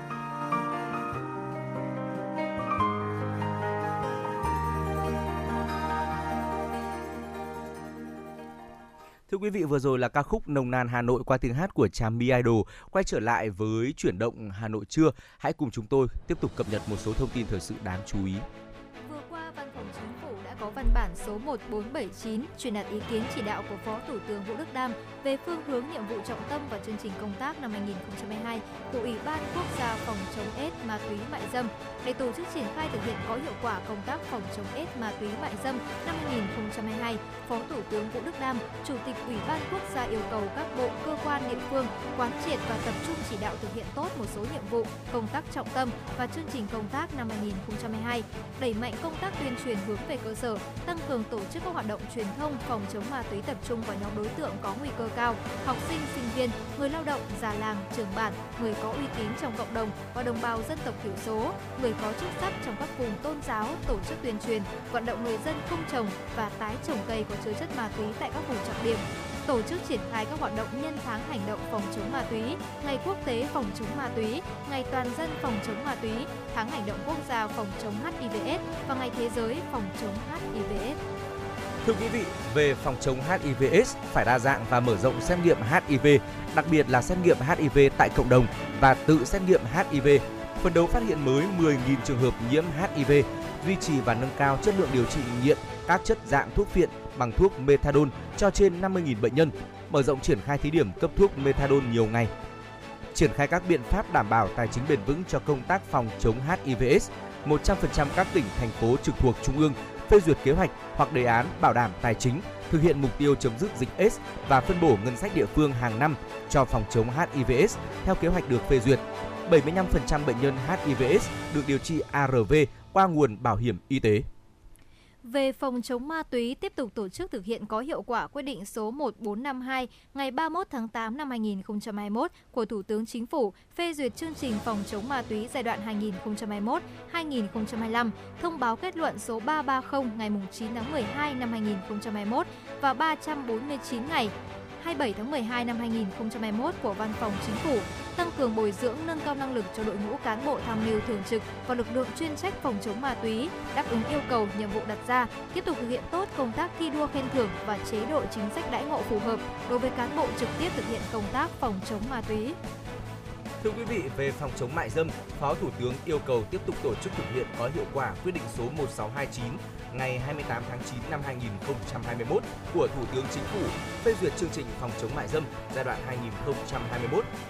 quý vị, vừa rồi là ca khúc Nồng nàn Hà Nội qua tiếng hát của Trà Mi Idol. Quay trở lại với chuyển động Hà Nội trưa, hãy cùng chúng tôi tiếp tục cập nhật một số thông tin thời sự đáng chú ý. Vừa qua, Văn phòng Chính văn bản số 1479 truyền đạt ý kiến chỉ đạo của Phó Thủ tướng Vũ Đức Đam về phương hướng nhiệm vụ trọng tâm và chương trình công tác năm 2022 của Ủy ban Quốc gia phòng chống AIDS ma túy mại dâm để tổ chức triển khai thực hiện có hiệu quả công tác phòng chống AIDS ma túy mại dâm năm 2022. Phó Thủ tướng Vũ Đức Đam, Chủ tịch Ủy ban Quốc gia yêu cầu các bộ, cơ quan, địa phương quán triệt và tập trung chỉ đạo thực hiện tốt một số nhiệm vụ, công tác trọng tâm và chương trình công tác năm 2022, đẩy mạnh công tác tuyên truyền hướng về cơ sở, tăng cường tổ chức các hoạt động truyền thông phòng chống ma túy tập trung vào nhóm đối tượng có nguy cơ cao, học sinh, sinh viên, người lao động, già làng, trường bản, người có uy tín trong cộng đồng và đồng bào dân tộc thiểu số, người có chức sắc trong các vùng tôn giáo, tổ chức tuyên truyền, vận động người dân không trồng và tái trồng cây có chứa chất ma túy tại các vùng trọng điểm tổ chức triển khai các hoạt động nhân tháng hành động phòng chống ma túy, ngày quốc tế phòng chống ma túy, ngày toàn dân phòng chống ma túy, tháng hành động quốc gia phòng chống HIVS và ngày thế giới phòng chống HIVS Thưa quý vị, về phòng chống HIVS phải đa dạng và mở rộng xét nghiệm HIV, đặc biệt là xét nghiệm HIV tại cộng đồng và tự xét nghiệm HIV. Phấn đấu phát hiện mới 10.000 trường hợp nhiễm HIV, duy trì và nâng cao chất lượng điều trị nghiện các chất dạng thuốc phiện bằng thuốc methadone cho trên 50.000 bệnh nhân, mở rộng triển khai thí điểm cấp thuốc methadone nhiều ngày. Triển khai các biện pháp đảm bảo tài chính bền vững cho công tác phòng chống HIVS 100% các tỉnh, thành phố trực thuộc Trung ương phê duyệt kế hoạch hoặc đề án bảo đảm tài chính thực hiện mục tiêu chấm dứt dịch S và phân bổ ngân sách địa phương hàng năm cho phòng chống HIVS theo kế hoạch được phê duyệt. 75% bệnh nhân HIVS được điều trị ARV qua nguồn bảo hiểm y tế về phòng chống ma túy tiếp tục tổ chức thực hiện có hiệu quả quyết định số 1452 ngày 31 tháng 8 năm 2021 của Thủ tướng Chính phủ phê duyệt chương trình phòng chống ma túy giai đoạn 2021-2025, thông báo kết luận số 330 ngày 9 tháng 12 năm 2021 và 349 ngày 27 tháng 12 năm 2021 của Văn phòng Chính phủ, tăng cường bồi dưỡng nâng cao năng lực cho đội ngũ cán bộ tham mưu thường trực và lực lượng chuyên trách phòng chống ma túy, đáp ứng yêu cầu nhiệm vụ đặt ra, tiếp tục thực hiện tốt công tác thi đua khen thưởng và chế độ chính sách đãi ngộ phù hợp đối với cán bộ trực tiếp thực hiện công tác phòng chống ma túy. Thưa quý vị, về phòng chống mại dâm, Phó Thủ tướng yêu cầu tiếp tục tổ chức thực hiện có hiệu quả quyết định số 1629 ngày 28 tháng 9 năm 2021 của Thủ tướng Chính phủ phê duyệt chương trình phòng chống mại dâm giai đoạn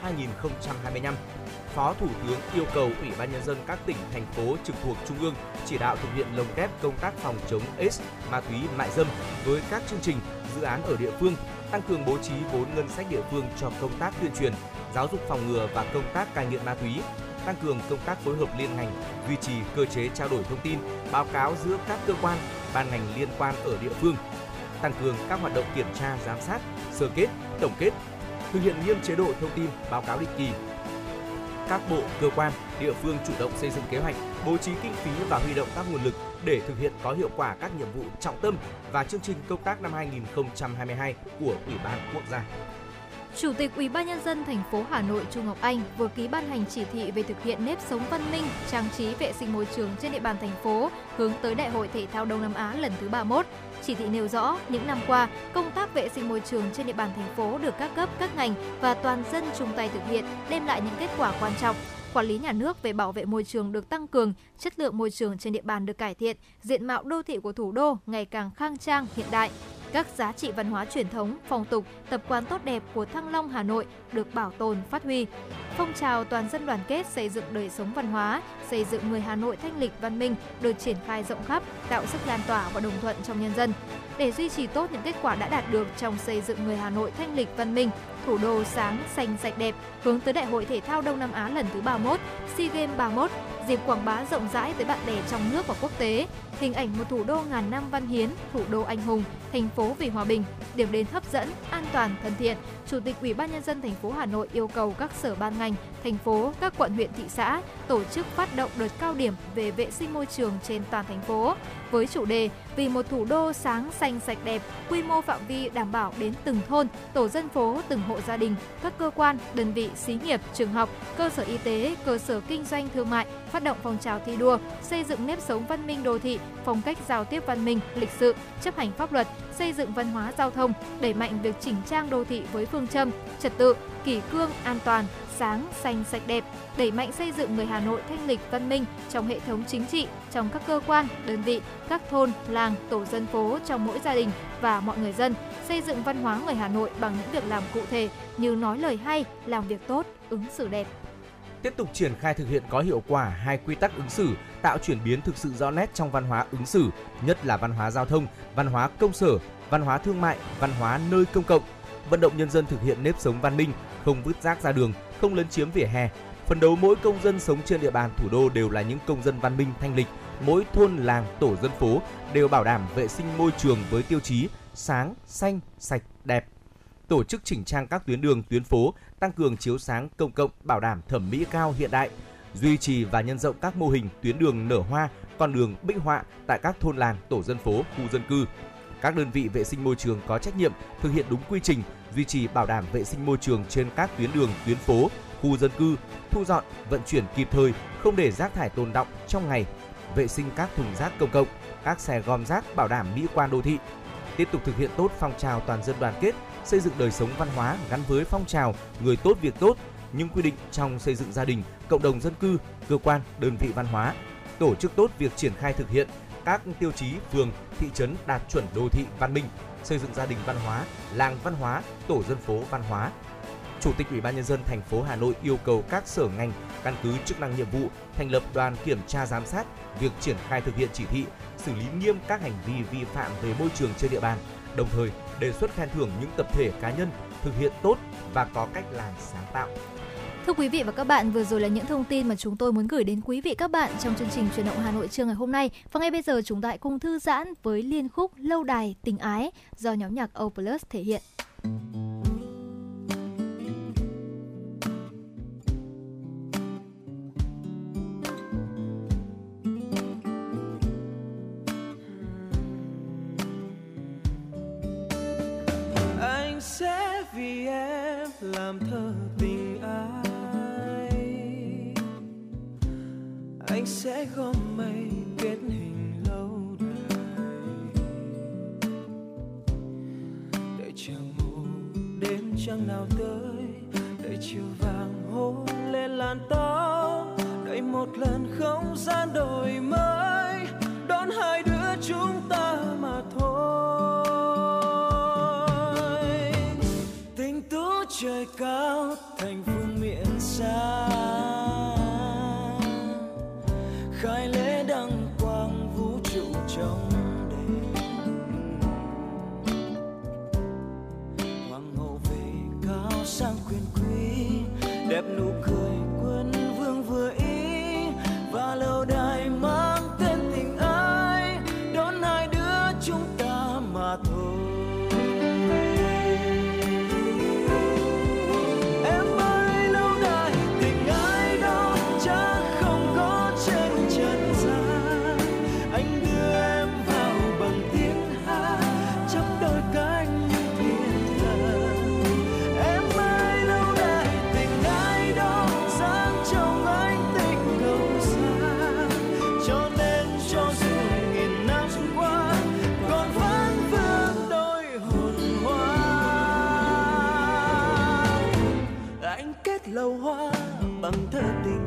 2021-2025. Phó Thủ tướng yêu cầu Ủy ban nhân dân các tỉnh thành phố trực thuộc trung ương chỉ đạo thực hiện lồng ghép công tác phòng chống AIDS, ma túy, mại dâm với các chương trình, dự án ở địa phương, tăng cường bố trí vốn ngân sách địa phương cho công tác tuyên truyền, giáo dục phòng ngừa và công tác cai nghiện ma túy, tăng cường công tác phối hợp liên ngành, duy trì cơ chế trao đổi thông tin, báo cáo giữa các cơ quan, ban ngành liên quan ở địa phương, tăng cường các hoạt động kiểm tra, giám sát, sơ kết, tổng kết, thực hiện nghiêm chế độ thông tin, báo cáo định kỳ. Các bộ, cơ quan, địa phương chủ động xây dựng kế hoạch, bố trí kinh phí và huy động các nguồn lực để thực hiện có hiệu quả các nhiệm vụ trọng tâm và chương trình công tác năm 2022 của Ủy ban Quốc gia. Chủ tịch Ủy ban nhân dân thành phố Hà Nội Trung Ngọc Anh vừa ký ban hành chỉ thị về thực hiện nếp sống văn minh, trang trí vệ sinh môi trường trên địa bàn thành phố hướng tới Đại hội thể thao Đông Nam Á lần thứ 31. Chỉ thị nêu rõ, những năm qua, công tác vệ sinh môi trường trên địa bàn thành phố được các cấp, các ngành và toàn dân chung tay thực hiện, đem lại những kết quả quan trọng. quản lý nhà nước về bảo vệ môi trường được tăng cường, chất lượng môi trường trên địa bàn được cải thiện, diện mạo đô thị của thủ đô ngày càng khang trang, hiện đại. Các giá trị văn hóa truyền thống, phong tục, tập quán tốt đẹp của Thăng Long Hà Nội được bảo tồn, phát huy. Phong trào toàn dân đoàn kết xây dựng đời sống văn hóa, xây dựng người Hà Nội thanh lịch văn minh được triển khai rộng khắp, tạo sức lan tỏa và đồng thuận trong nhân dân. Để duy trì tốt những kết quả đã đạt được trong xây dựng người Hà Nội thanh lịch văn minh, thủ đô sáng, xanh, sạch đẹp, hướng tới Đại hội Thể thao Đông Nam Á lần thứ 31, SEA Games 31, dịp quảng bá rộng rãi tới bạn bè trong nước và quốc tế, hình ảnh một thủ đô ngàn năm văn hiến, thủ đô anh hùng, thành phố vì hòa bình, điểm đến hấp dẫn, an toàn, thân thiện. Chủ tịch Ủy ban nhân dân thành phố Hà Nội yêu cầu các sở ban ngành, thành phố, các quận huyện thị xã tổ chức phát động đợt cao điểm về vệ sinh môi trường trên toàn thành phố với chủ đề vì một thủ đô sáng xanh sạch đẹp, quy mô phạm vi đảm bảo đến từng thôn, tổ dân phố, từng hộ gia đình, các cơ quan, đơn vị, xí nghiệp, trường học, cơ sở y tế, cơ sở kinh doanh thương mại, phát động phong trào thi đua, xây dựng nếp sống văn minh đô thị, phong cách giao tiếp văn minh, lịch sự, chấp hành pháp luật, xây dựng văn hóa giao thông, đẩy mạnh việc chỉnh trang đô thị với phương châm trật tự, kỷ cương, an toàn, sáng, xanh, sạch đẹp, đẩy mạnh xây dựng người Hà Nội thanh lịch văn minh trong hệ thống chính trị, trong các cơ quan, đơn vị, các thôn, làng, tổ dân phố trong mỗi gia đình và mọi người dân, xây dựng văn hóa người Hà Nội bằng những việc làm cụ thể như nói lời hay, làm việc tốt, ứng xử đẹp. Tiếp tục triển khai thực hiện có hiệu quả hai quy tắc ứng xử, tạo chuyển biến thực sự rõ nét trong văn hóa ứng xử, nhất là văn hóa giao thông, văn hóa công sở, văn hóa thương mại, văn hóa nơi công cộng. Vận động nhân dân thực hiện nếp sống văn minh, không vứt rác ra đường, không lấn chiếm vỉa hè. Phần đấu mỗi công dân sống trên địa bàn thủ đô đều là những công dân văn minh thanh lịch. Mỗi thôn làng, tổ dân phố đều bảo đảm vệ sinh môi trường với tiêu chí sáng, xanh, sạch, đẹp. Tổ chức chỉnh trang các tuyến đường, tuyến phố, tăng cường chiếu sáng công cộng, bảo đảm thẩm mỹ cao hiện đại, duy trì và nhân rộng các mô hình tuyến đường nở hoa, con đường bích họa tại các thôn làng, tổ dân phố, khu dân cư. Các đơn vị vệ sinh môi trường có trách nhiệm thực hiện đúng quy trình, duy trì bảo đảm vệ sinh môi trường trên các tuyến đường, tuyến phố, khu dân cư, thu dọn, vận chuyển kịp thời, không để rác thải tồn đọng trong ngày, vệ sinh các thùng rác công cộng, các xe gom rác bảo đảm mỹ quan đô thị. Tiếp tục thực hiện tốt phong trào toàn dân đoàn kết, xây dựng đời sống văn hóa gắn với phong trào người tốt việc tốt, những quy định trong xây dựng gia đình, cộng đồng dân cư, cơ quan, đơn vị văn hóa, tổ chức tốt việc triển khai thực hiện các tiêu chí phường, thị trấn đạt chuẩn đô thị văn minh, xây dựng gia đình văn hóa, làng văn hóa, tổ dân phố văn hóa. Chủ tịch Ủy ban nhân dân thành phố Hà Nội yêu cầu các sở ngành căn cứ chức năng nhiệm vụ thành lập đoàn kiểm tra giám sát việc triển khai thực hiện chỉ thị, xử lý nghiêm các hành vi vi phạm về môi trường trên địa bàn, đồng thời đề xuất khen thưởng những tập thể cá nhân thực hiện tốt và có cách làm sáng tạo. Thưa quý vị và các bạn, vừa rồi là những thông tin mà chúng tôi muốn gửi đến quý vị các bạn trong chương trình truyền động Hà Nội trưa ngày hôm nay. Và ngay bây giờ chúng ta hãy cùng thư giãn với liên khúc Lâu đài tình ái do nhóm nhạc O Plus thể hiện. anh sẽ vì em làm thơ tình ái anh sẽ gom mây kết hình lâu đời đợi chờ ngủ đêm trăng nào tới, đợi chiều vàng hôn lên làn tóc đợi một lần không gian đổi mới, đón hai đứa chúng ta mà thôi. Tình tú trời cao, thành phương miệng xa khai lễ đăng quang vũ trụ trong đêm. Hoàng hậu về cao sang quyền quý, đẹp nụ cười Bằng.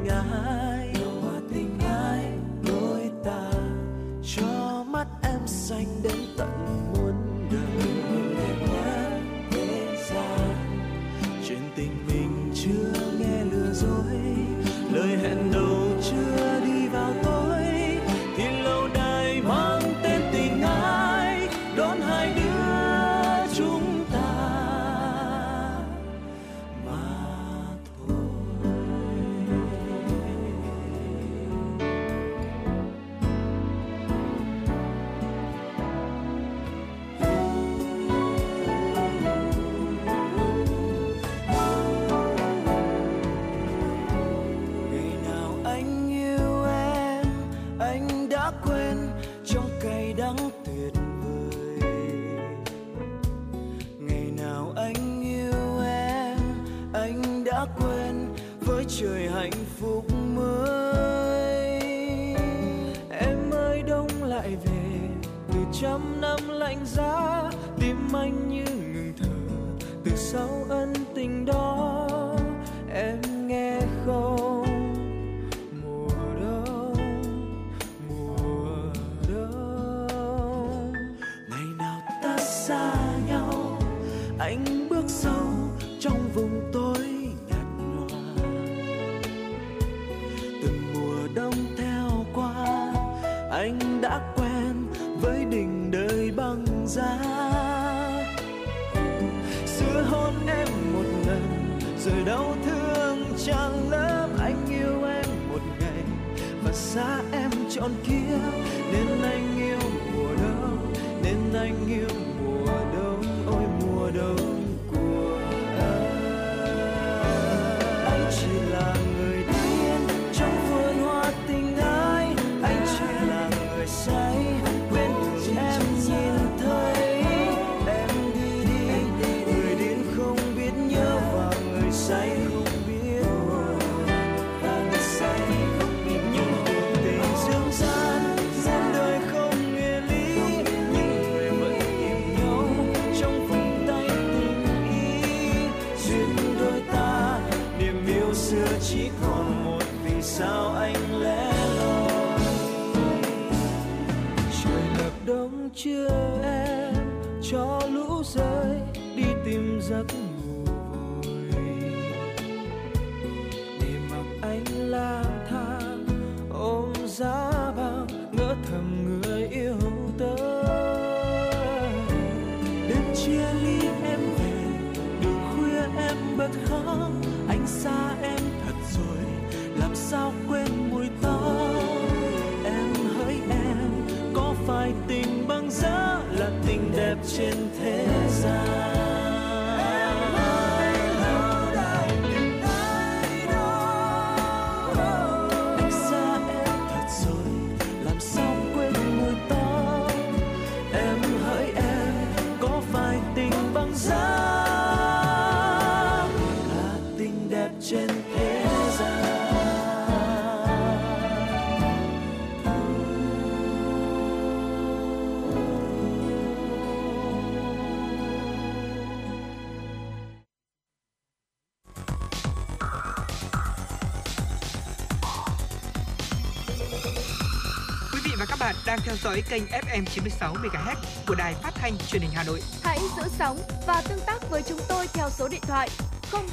Đang theo dõi kênh FM 96 MHz của đài phát thanh truyền hình Hà Nội. Hãy giữ sóng và tương tác với chúng tôi theo số điện thoại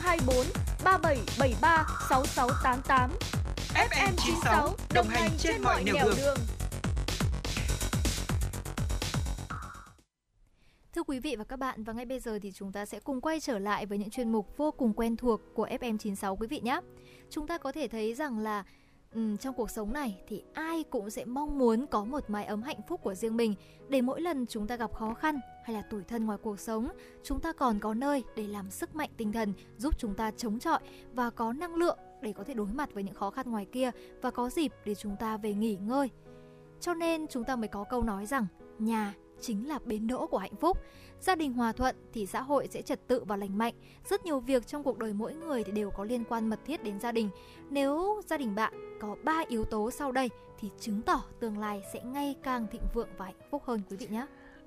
024 3773 6688. FM 96 đồng hành trên mọi nẻo đường. Thưa quý vị và các bạn, và ngay bây giờ thì chúng ta sẽ cùng quay trở lại với những chuyên mục vô cùng quen thuộc của FM96 quý vị nhé. Chúng ta có thể thấy rằng là Ừ, trong cuộc sống này thì ai cũng sẽ mong muốn có một mái ấm hạnh phúc của riêng mình để mỗi lần chúng ta gặp khó khăn hay là tủi thân ngoài cuộc sống, chúng ta còn có nơi để làm sức mạnh tinh thần giúp chúng ta chống chọi và có năng lượng để có thể đối mặt với những khó khăn ngoài kia và có dịp để chúng ta về nghỉ ngơi. Cho nên chúng ta mới có câu nói rằng nhà chính là bến đỗ của hạnh phúc. Gia đình hòa thuận thì xã hội sẽ trật tự và lành mạnh. Rất nhiều việc trong cuộc đời mỗi người thì đều có liên quan mật thiết đến gia đình. Nếu gia đình bạn có 3 yếu tố sau đây thì chứng tỏ tương lai sẽ ngày càng thịnh vượng và hạnh phúc hơn, quý vị nhé.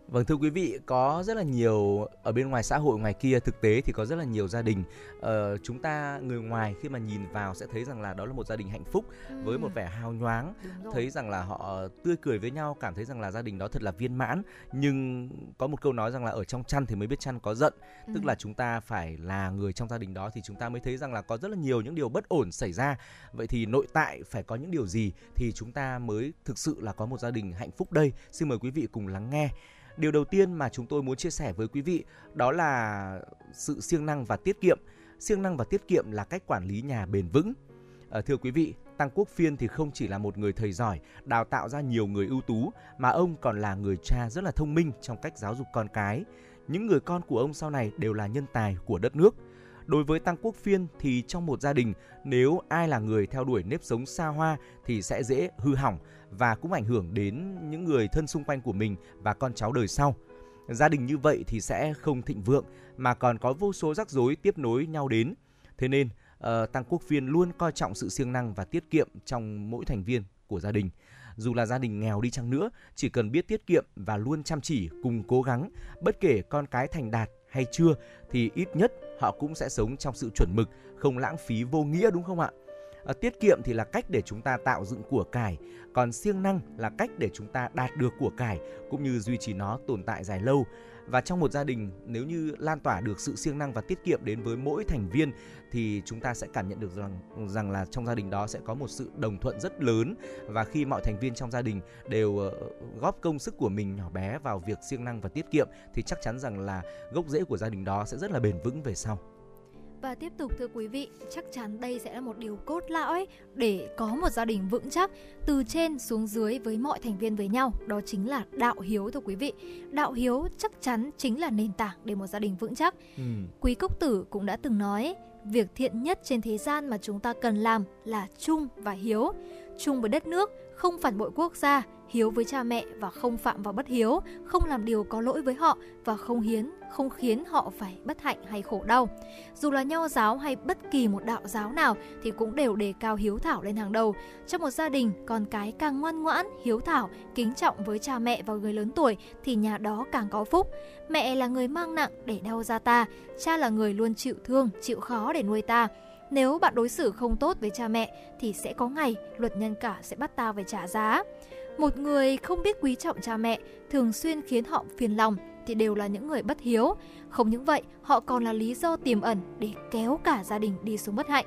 Vâng thưa quý vị, có rất là nhiều ở bên ngoài xã hội ngoài kia thực tế thì có rất là nhiều gia đình uh, chúng ta người ngoài khi mà nhìn vào sẽ thấy rằng là đó là một gia đình hạnh phúc ừ. với một vẻ hào nhoáng, thấy rằng là họ tươi cười với nhau, cảm thấy rằng là gia đình đó thật là viên mãn. Nhưng có một câu nói rằng là ở trong chăn thì mới biết chăn có giận, ừ. tức là chúng ta phải là người trong gia đình đó thì chúng ta mới thấy rằng là có rất là nhiều những điều bất ổn xảy ra. Vậy thì nội tại phải có những điều gì thì chúng ta mới thực sự là có một gia đình hạnh phúc đây? Xin mời quý vị cùng lắng nghe. Điều đầu tiên mà chúng tôi muốn chia sẻ với quý vị đó là sự siêng năng và tiết kiệm. Siêng năng và tiết kiệm là cách quản lý nhà bền vững. À, thưa quý vị, Tăng Quốc Phiên thì không chỉ là một người thầy giỏi, đào tạo ra nhiều người ưu tú, mà ông còn là người cha rất là thông minh trong cách giáo dục con cái. Những người con của ông sau này đều là nhân tài của đất nước. Đối với Tăng Quốc Phiên thì trong một gia đình, nếu ai là người theo đuổi nếp sống xa hoa thì sẽ dễ hư hỏng và cũng ảnh hưởng đến những người thân xung quanh của mình và con cháu đời sau. Gia đình như vậy thì sẽ không thịnh vượng mà còn có vô số rắc rối tiếp nối nhau đến. Thế nên, uh, Tăng Quốc Phiên luôn coi trọng sự siêng năng và tiết kiệm trong mỗi thành viên của gia đình. Dù là gia đình nghèo đi chăng nữa, chỉ cần biết tiết kiệm và luôn chăm chỉ cùng cố gắng, bất kể con cái thành đạt hay chưa thì ít nhất họ cũng sẽ sống trong sự chuẩn mực, không lãng phí vô nghĩa đúng không ạ? À, tiết kiệm thì là cách để chúng ta tạo dựng của cải, còn siêng năng là cách để chúng ta đạt được của cải cũng như duy trì nó tồn tại dài lâu. Và trong một gia đình nếu như lan tỏa được sự siêng năng và tiết kiệm đến với mỗi thành viên thì chúng ta sẽ cảm nhận được rằng rằng là trong gia đình đó sẽ có một sự đồng thuận rất lớn và khi mọi thành viên trong gia đình đều ờ, góp công sức của mình nhỏ bé vào việc siêng năng và tiết kiệm thì chắc chắn rằng là gốc rễ của gia đình đó sẽ rất là bền vững về sau. Và tiếp tục thưa quý vị, chắc chắn đây sẽ là một điều cốt lõi để có một gia đình vững chắc từ trên xuống dưới với mọi thành viên với nhau, đó chính là đạo hiếu thưa quý vị. Đạo hiếu chắc chắn chính là nền tảng để một gia đình vững chắc. Ừ. Quý Cốc Tử cũng đã từng nói, việc thiện nhất trên thế gian mà chúng ta cần làm là chung và hiếu. Chung với đất nước, không phản bội quốc gia, hiếu với cha mẹ và không phạm vào bất hiếu, không làm điều có lỗi với họ và không hiến, không khiến họ phải bất hạnh hay khổ đau. Dù là nho giáo hay bất kỳ một đạo giáo nào thì cũng đều đề cao hiếu thảo lên hàng đầu. Trong một gia đình, con cái càng ngoan ngoãn, hiếu thảo, kính trọng với cha mẹ và người lớn tuổi thì nhà đó càng có phúc. Mẹ là người mang nặng để đau ra ta, cha là người luôn chịu thương, chịu khó để nuôi ta. Nếu bạn đối xử không tốt với cha mẹ thì sẽ có ngày luật nhân cả sẽ bắt ta phải trả giá. Một người không biết quý trọng cha mẹ thường xuyên khiến họ phiền lòng thì đều là những người bất hiếu. Không những vậy, họ còn là lý do tiềm ẩn để kéo cả gia đình đi xuống bất hạnh.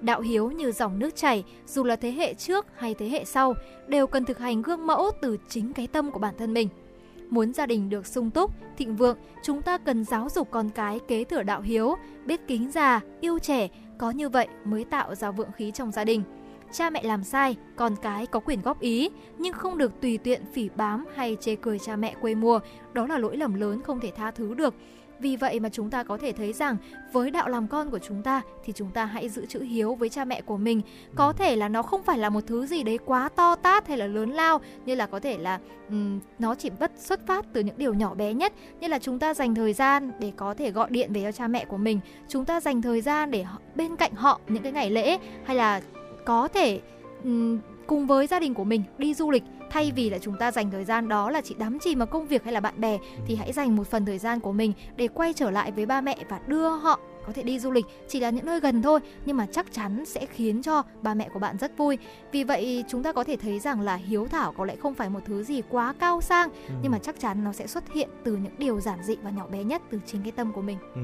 Đạo hiếu như dòng nước chảy, dù là thế hệ trước hay thế hệ sau, đều cần thực hành gương mẫu từ chính cái tâm của bản thân mình. Muốn gia đình được sung túc, thịnh vượng, chúng ta cần giáo dục con cái kế thừa đạo hiếu, biết kính già, yêu trẻ, có như vậy mới tạo ra vượng khí trong gia đình. Cha mẹ làm sai, con cái có quyền góp ý, nhưng không được tùy tiện phỉ bám hay chê cười cha mẹ quê mùa. Đó là lỗi lầm lớn không thể tha thứ được. Vì vậy mà chúng ta có thể thấy rằng với đạo làm con của chúng ta thì chúng ta hãy giữ chữ hiếu với cha mẹ của mình. Có thể là nó không phải là một thứ gì đấy quá to tát hay là lớn lao như là có thể là um, nó chỉ bất xuất phát từ những điều nhỏ bé nhất như là chúng ta dành thời gian để có thể gọi điện về cho cha mẹ của mình. Chúng ta dành thời gian để bên cạnh họ những cái ngày lễ hay là có thể um, cùng với gia đình của mình đi du lịch thay vì là chúng ta dành thời gian đó là chỉ đắm chìm vào công việc hay là bạn bè thì hãy dành một phần thời gian của mình để quay trở lại với ba mẹ và đưa họ có thể đi du lịch chỉ là những nơi gần thôi nhưng mà chắc chắn sẽ khiến cho ba mẹ của bạn rất vui vì vậy chúng ta có thể thấy rằng là hiếu thảo có lẽ không phải một thứ gì quá cao sang ừ. nhưng mà chắc chắn nó sẽ xuất hiện từ những điều giản dị và nhỏ bé nhất từ chính cái tâm của mình ừ.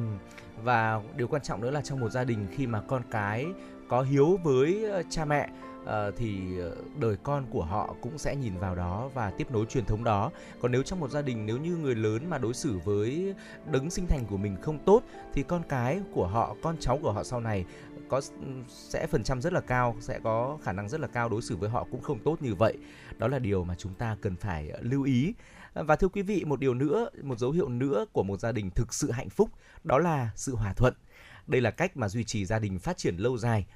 và điều quan trọng nữa là trong một gia đình khi mà con cái có hiếu với ờ, cha mẹ uh, thì ờ, đời con của họ cũng sẽ nhìn vào đó và tiếp nối truyền thống đó. Còn nếu trong một gia đình nếu như người lớn mà đối xử với đấng sinh thành của mình không tốt thì con cái của họ con cháu của họ sau này có ừ, sẽ phần trăm rất là cao sẽ có khả năng rất là cao đối xử với họ cũng không tốt như vậy. Đó là điều mà chúng ta cần phải ờ, lưu ý. Và thưa quý vị một điều nữa một dấu hiệu nữa của một gia đình thực sự hạnh phúc đó là sự hòa thuận. Đây là cách mà duy trì gia đình phát triển lâu dài.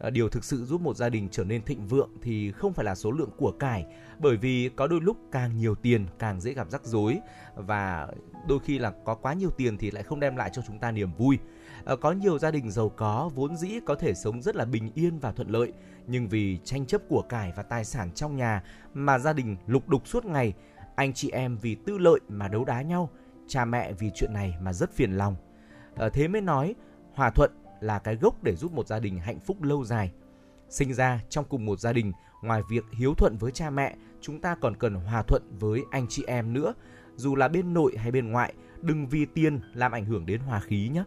Ờ, điều thực sự giúp một gia đình trở nên thịnh vượng thì không phải là số lượng của cải bởi vì có đôi lúc càng nhiều tiền càng dễ gặp rắc rối và đôi khi là có quá nhiều tiền thì lại không đem lại cho chúng ta niềm vui ờ, có nhiều gia đình giàu có vốn dĩ có thể sống rất là bình yên và thuận lợi nhưng vì tranh chấp của cải và tài sản trong nhà mà gia đình lục đục suốt ngày anh chị em vì tư lợi mà đấu đá nhau, cha mẹ vì chuyện này mà rất phiền lòng. Ờ, thế mới nói hòa thuận là cái gốc để giúp một gia đình hạnh phúc lâu dài. Sinh ra trong cùng một gia đình, ngoài việc hiếu thuận với cha mẹ, chúng ta còn cần hòa thuận với anh chị em nữa. Dù là bên nội hay bên ngoại, đừng vì tiền làm ảnh hưởng đến hòa khí nhé.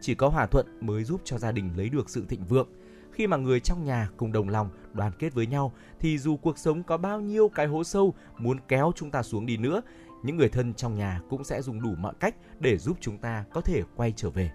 Chỉ có hòa thuận mới giúp cho gia đình lấy được sự thịnh vượng. Khi mà người trong nhà cùng đồng lòng, đoàn kết với nhau thì dù cuộc sống có bao nhiêu cái hố sâu muốn kéo chúng ta xuống đi nữa, những người thân trong nhà cũng sẽ dùng đủ mọi cách để giúp chúng ta có thể quay trở về.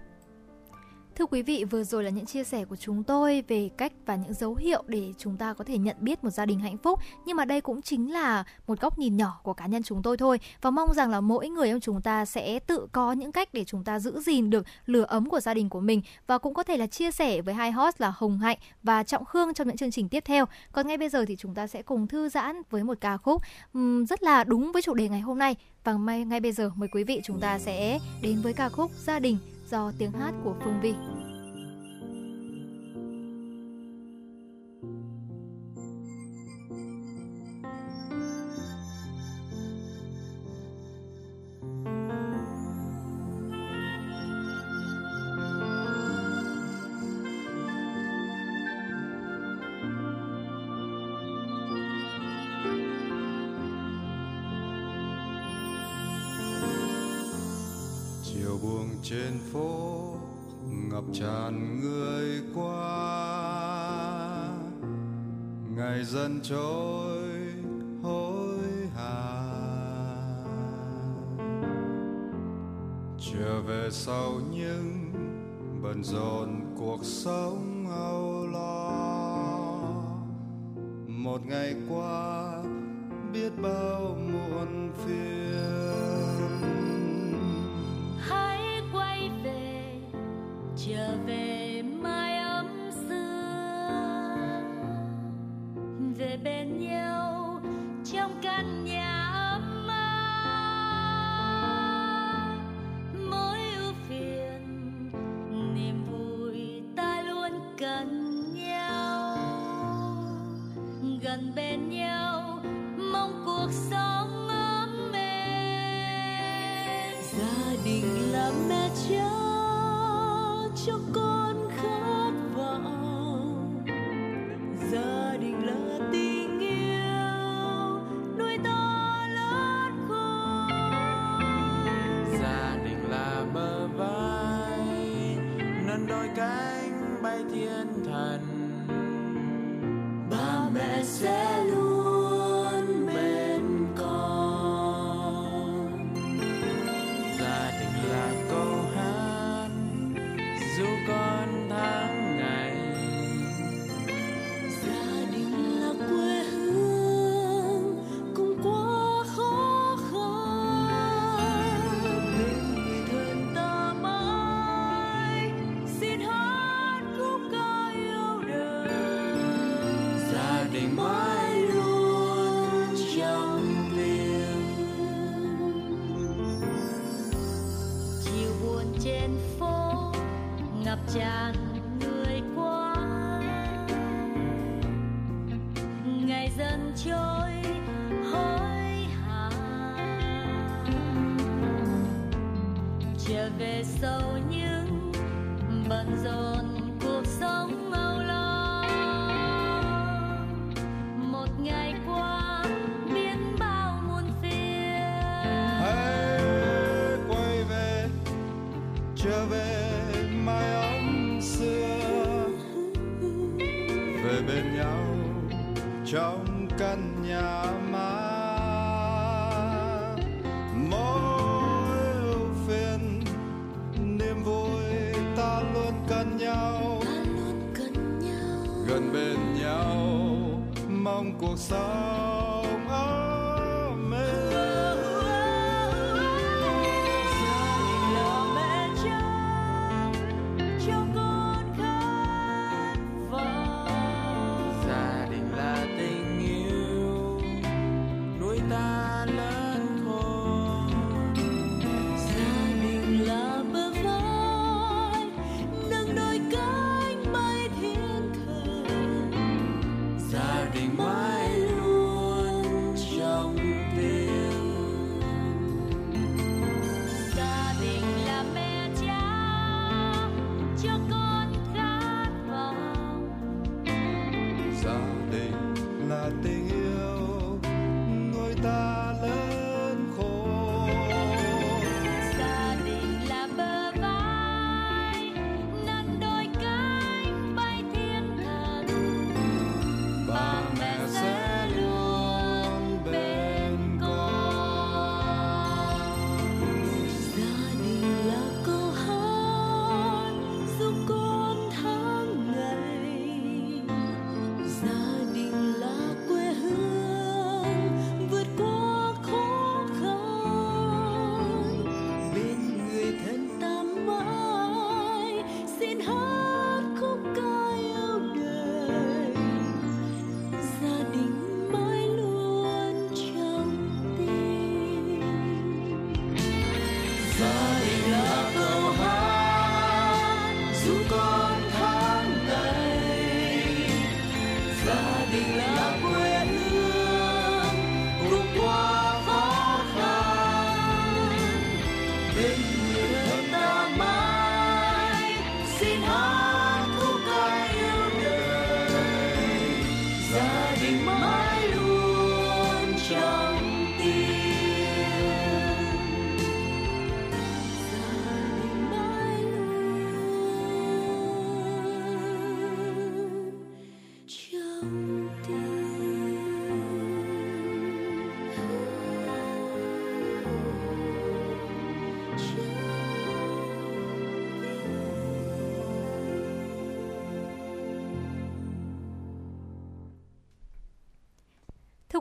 Thưa quý vị, vừa rồi là những chia sẻ của chúng tôi về cách và những dấu hiệu để chúng ta có thể nhận biết một gia đình hạnh phúc. Nhưng mà đây cũng chính là một góc nhìn nhỏ của cá nhân chúng tôi thôi. Và mong rằng là mỗi người trong chúng ta sẽ tự có những cách để chúng ta giữ gìn được lửa ấm của gia đình của mình. Và cũng có thể là chia sẻ với hai host là Hồng Hạnh và Trọng Khương trong những chương trình tiếp theo. Còn ngay bây giờ thì chúng ta sẽ cùng thư giãn với một ca khúc um, rất là đúng với chủ đề ngày hôm nay. Và ngay bây giờ mời quý vị chúng ta sẽ đến với ca khúc Gia đình do tiếng hát của Phương Vi. Sau những bận rộn cuộc sống âu lo. Một ngày qua, biết bao muộn phiền mẹ cha cho con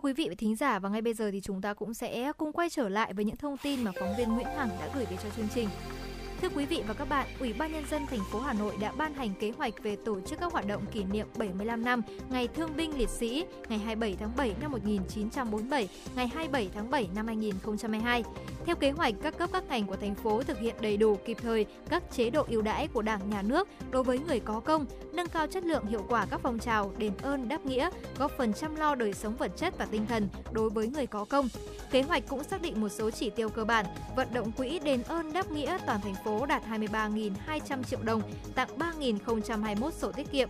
quý vị và thính giả và ngay bây giờ thì chúng ta cũng sẽ cùng quay trở lại với những thông tin mà phóng viên Nguyễn Hằng đã gửi về cho chương trình. Thưa quý vị và các bạn, Ủy ban nhân dân thành phố Hà Nội đã ban hành kế hoạch về tổ chức các hoạt động kỷ niệm 75 năm Ngày Thương binh Liệt sĩ, ngày 27 tháng 7 năm 1947, ngày 27 tháng 7 năm 2022. Theo kế hoạch, các cấp các ngành của thành phố thực hiện đầy đủ kịp thời các chế độ ưu đãi của Đảng, Nhà nước đối với người có công, cao chất lượng hiệu quả các phong trào đền ơn đáp nghĩa, góp phần chăm lo đời sống vật chất và tinh thần đối với người có công. Kế hoạch cũng xác định một số chỉ tiêu cơ bản, vận động quỹ đền ơn đáp nghĩa toàn thành phố đạt 23.200 triệu đồng, tặng 3.021 sổ tiết kiệm,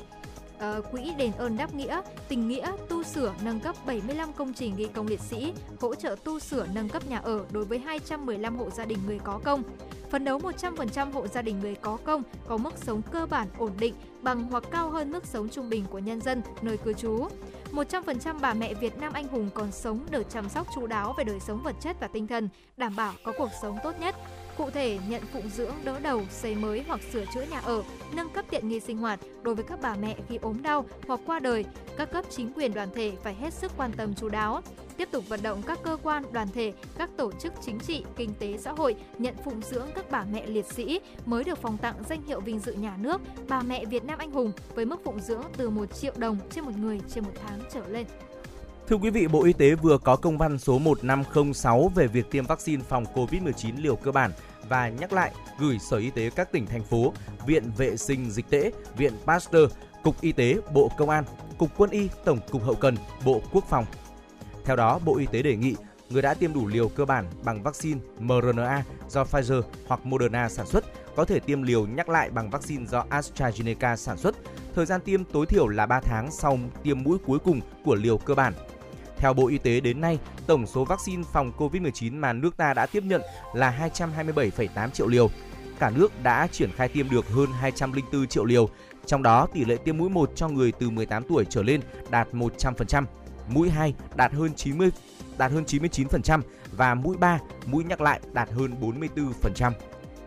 Ờ, quỹ đền ơn đáp nghĩa, tình nghĩa tu sửa nâng cấp 75 công trình ghi công liệt sĩ, hỗ trợ tu sửa nâng cấp nhà ở đối với 215 hộ gia đình người có công. Phấn đấu 100% hộ gia đình người có công có mức sống cơ bản ổn định bằng hoặc cao hơn mức sống trung bình của nhân dân nơi cư trú. 100% bà mẹ Việt Nam anh hùng còn sống được chăm sóc chú đáo về đời sống vật chất và tinh thần, đảm bảo có cuộc sống tốt nhất. Cụ thể, nhận phụng dưỡng, đỡ đầu, xây mới hoặc sửa chữa nhà ở, nâng cấp tiện nghi sinh hoạt đối với các bà mẹ khi ốm đau hoặc qua đời. Các cấp chính quyền đoàn thể phải hết sức quan tâm chú đáo. Tiếp tục vận động các cơ quan, đoàn thể, các tổ chức chính trị, kinh tế xã hội nhận phụng dưỡng các bà mẹ liệt sĩ mới được phòng tặng danh hiệu vinh dự nhà nước bà mẹ Việt Nam anh hùng với mức phụng dưỡng từ 1 triệu đồng trên một người trên một tháng trở lên. Thưa quý vị, Bộ Y tế vừa có công văn số 1506 về việc tiêm vaccine phòng COVID-19 liều cơ bản và nhắc lại gửi Sở Y tế các tỉnh thành phố, Viện Vệ sinh Dịch tễ, Viện Pasteur, Cục Y tế, Bộ Công an, Cục Quân y, Tổng cục Hậu cần, Bộ Quốc phòng. Theo đó, Bộ Y tế đề nghị người đã tiêm đủ liều cơ bản bằng vaccine mRNA do Pfizer hoặc Moderna sản xuất có thể tiêm liều nhắc lại bằng vaccine do AstraZeneca sản xuất. Thời gian tiêm tối thiểu là 3 tháng sau tiêm mũi cuối cùng của liều cơ bản. Theo Bộ Y tế đến nay, tổng số vaccine phòng COVID-19 mà nước ta đã tiếp nhận là 227,8 triệu liều. Cả nước đã triển khai tiêm được hơn 204 triệu liều, trong đó tỷ lệ tiêm mũi 1 cho người từ 18 tuổi trở lên đạt 100%, mũi 2 đạt hơn 90 đạt hơn 99% và mũi 3, mũi nhắc lại đạt hơn 44%.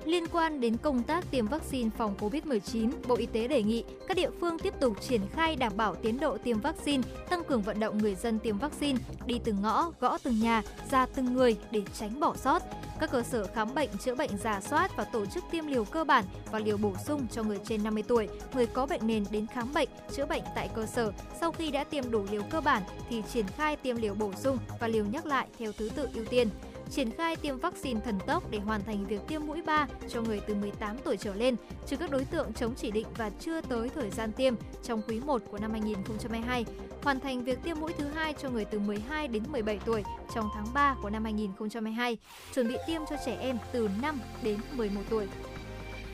Liên quan đến công tác tiêm vaccine phòng COVID-19, Bộ Y tế đề nghị các địa phương tiếp tục triển khai đảm bảo tiến độ tiêm vaccine, tăng cường vận động người dân tiêm vaccine, đi từng ngõ, gõ từng nhà, ra từng người để tránh bỏ sót. Các cơ sở khám bệnh, chữa bệnh giả soát và tổ chức tiêm liều cơ bản và liều bổ sung cho người trên 50 tuổi, người có bệnh nền đến khám bệnh, chữa bệnh tại cơ sở. Sau khi đã tiêm đủ liều cơ bản thì triển khai tiêm liều bổ sung và liều nhắc lại theo thứ tự ưu tiên triển khai tiêm vaccine thần tốc để hoàn thành việc tiêm mũi 3 cho người từ 18 tuổi trở lên, trừ các đối tượng chống chỉ định và chưa tới thời gian tiêm trong quý 1 của năm 2022, hoàn thành việc tiêm mũi thứ hai cho người từ 12 đến 17 tuổi trong tháng 3 của năm 2022, chuẩn bị tiêm cho trẻ em từ 5 đến 11 tuổi.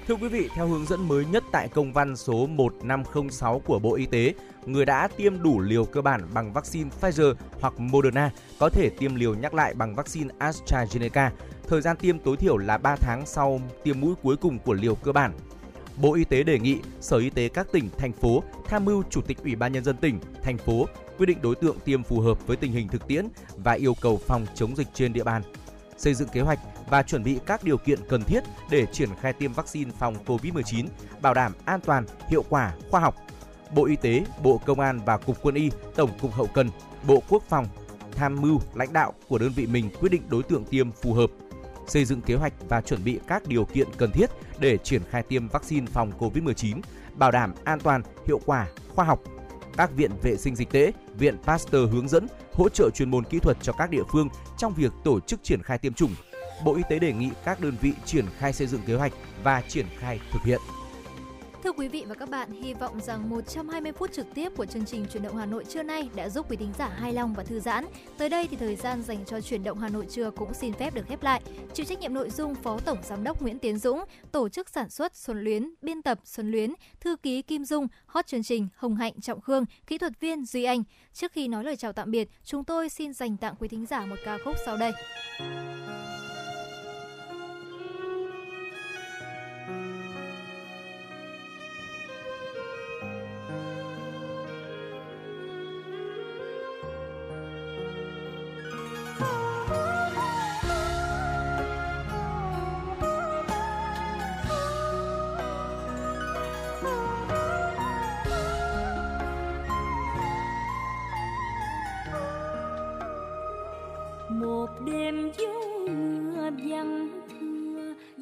Thưa quý vị, theo hướng dẫn mới nhất tại công văn số 1506 của Bộ Y tế, người đã tiêm đủ liều cơ bản bằng vaccine Pfizer hoặc Moderna có thể tiêm liều nhắc lại bằng vaccine AstraZeneca. Thời gian tiêm tối thiểu là 3 tháng sau tiêm mũi cuối cùng của liều cơ bản. Bộ Y tế đề nghị Sở Y tế các tỉnh, thành phố tham mưu Chủ tịch Ủy ban Nhân dân tỉnh, thành phố quyết định đối tượng tiêm phù hợp với tình hình thực tiễn và yêu cầu phòng chống dịch trên địa bàn xây dựng kế hoạch và chuẩn bị các điều kiện cần thiết để triển khai tiêm vaccine phòng COVID-19, bảo đảm an toàn, hiệu quả, khoa học. Bộ Y tế, Bộ Công an và Cục Quân y, Tổng cục Hậu cần, Bộ Quốc phòng tham mưu lãnh đạo của đơn vị mình quyết định đối tượng tiêm phù hợp, xây dựng kế hoạch và chuẩn bị các điều kiện cần thiết để triển khai tiêm vaccine phòng COVID-19, bảo đảm an toàn, hiệu quả, khoa học. Các viện vệ sinh dịch tễ, viện Pasteur hướng dẫn, hỗ trợ chuyên môn kỹ thuật cho các địa phương trong việc tổ chức triển khai tiêm chủng. Bộ Y tế đề nghị các đơn vị triển khai xây dựng kế hoạch và triển khai thực hiện. Thưa quý vị và các bạn, hy vọng rằng 120 phút trực tiếp của chương trình Chuyển động Hà Nội trưa nay đã giúp quý thính giả hài lòng và thư giãn. Tới đây thì thời gian dành cho Chuyển động Hà Nội trưa cũng xin phép được khép lại. Chịu trách nhiệm nội dung Phó Tổng Giám đốc Nguyễn Tiến Dũng, tổ chức sản xuất Xuân Luyến, biên tập Xuân Luyến, thư ký Kim Dung, hot chương trình Hồng Hạnh Trọng Khương, kỹ thuật viên Duy Anh. Trước khi nói lời chào tạm biệt, chúng tôi xin dành tặng quý thính giả một ca khúc sau đây.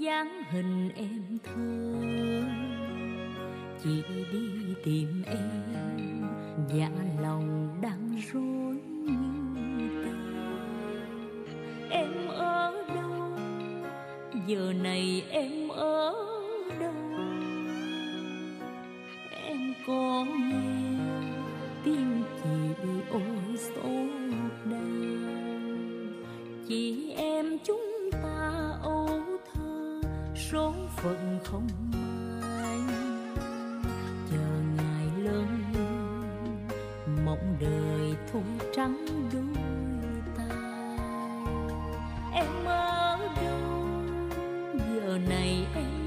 Dáng hình em thơ chỉ đi tìm em dạ lòng đang rối như tơ em ở đâu? Giờ này em ở đâu? Em có nghe tiếng chị ôi xót đây chị em chúng ta ôm số phận không may chờ ngày lớn, mộng đời thu trắng đôi tay em ở đâu? Giờ này em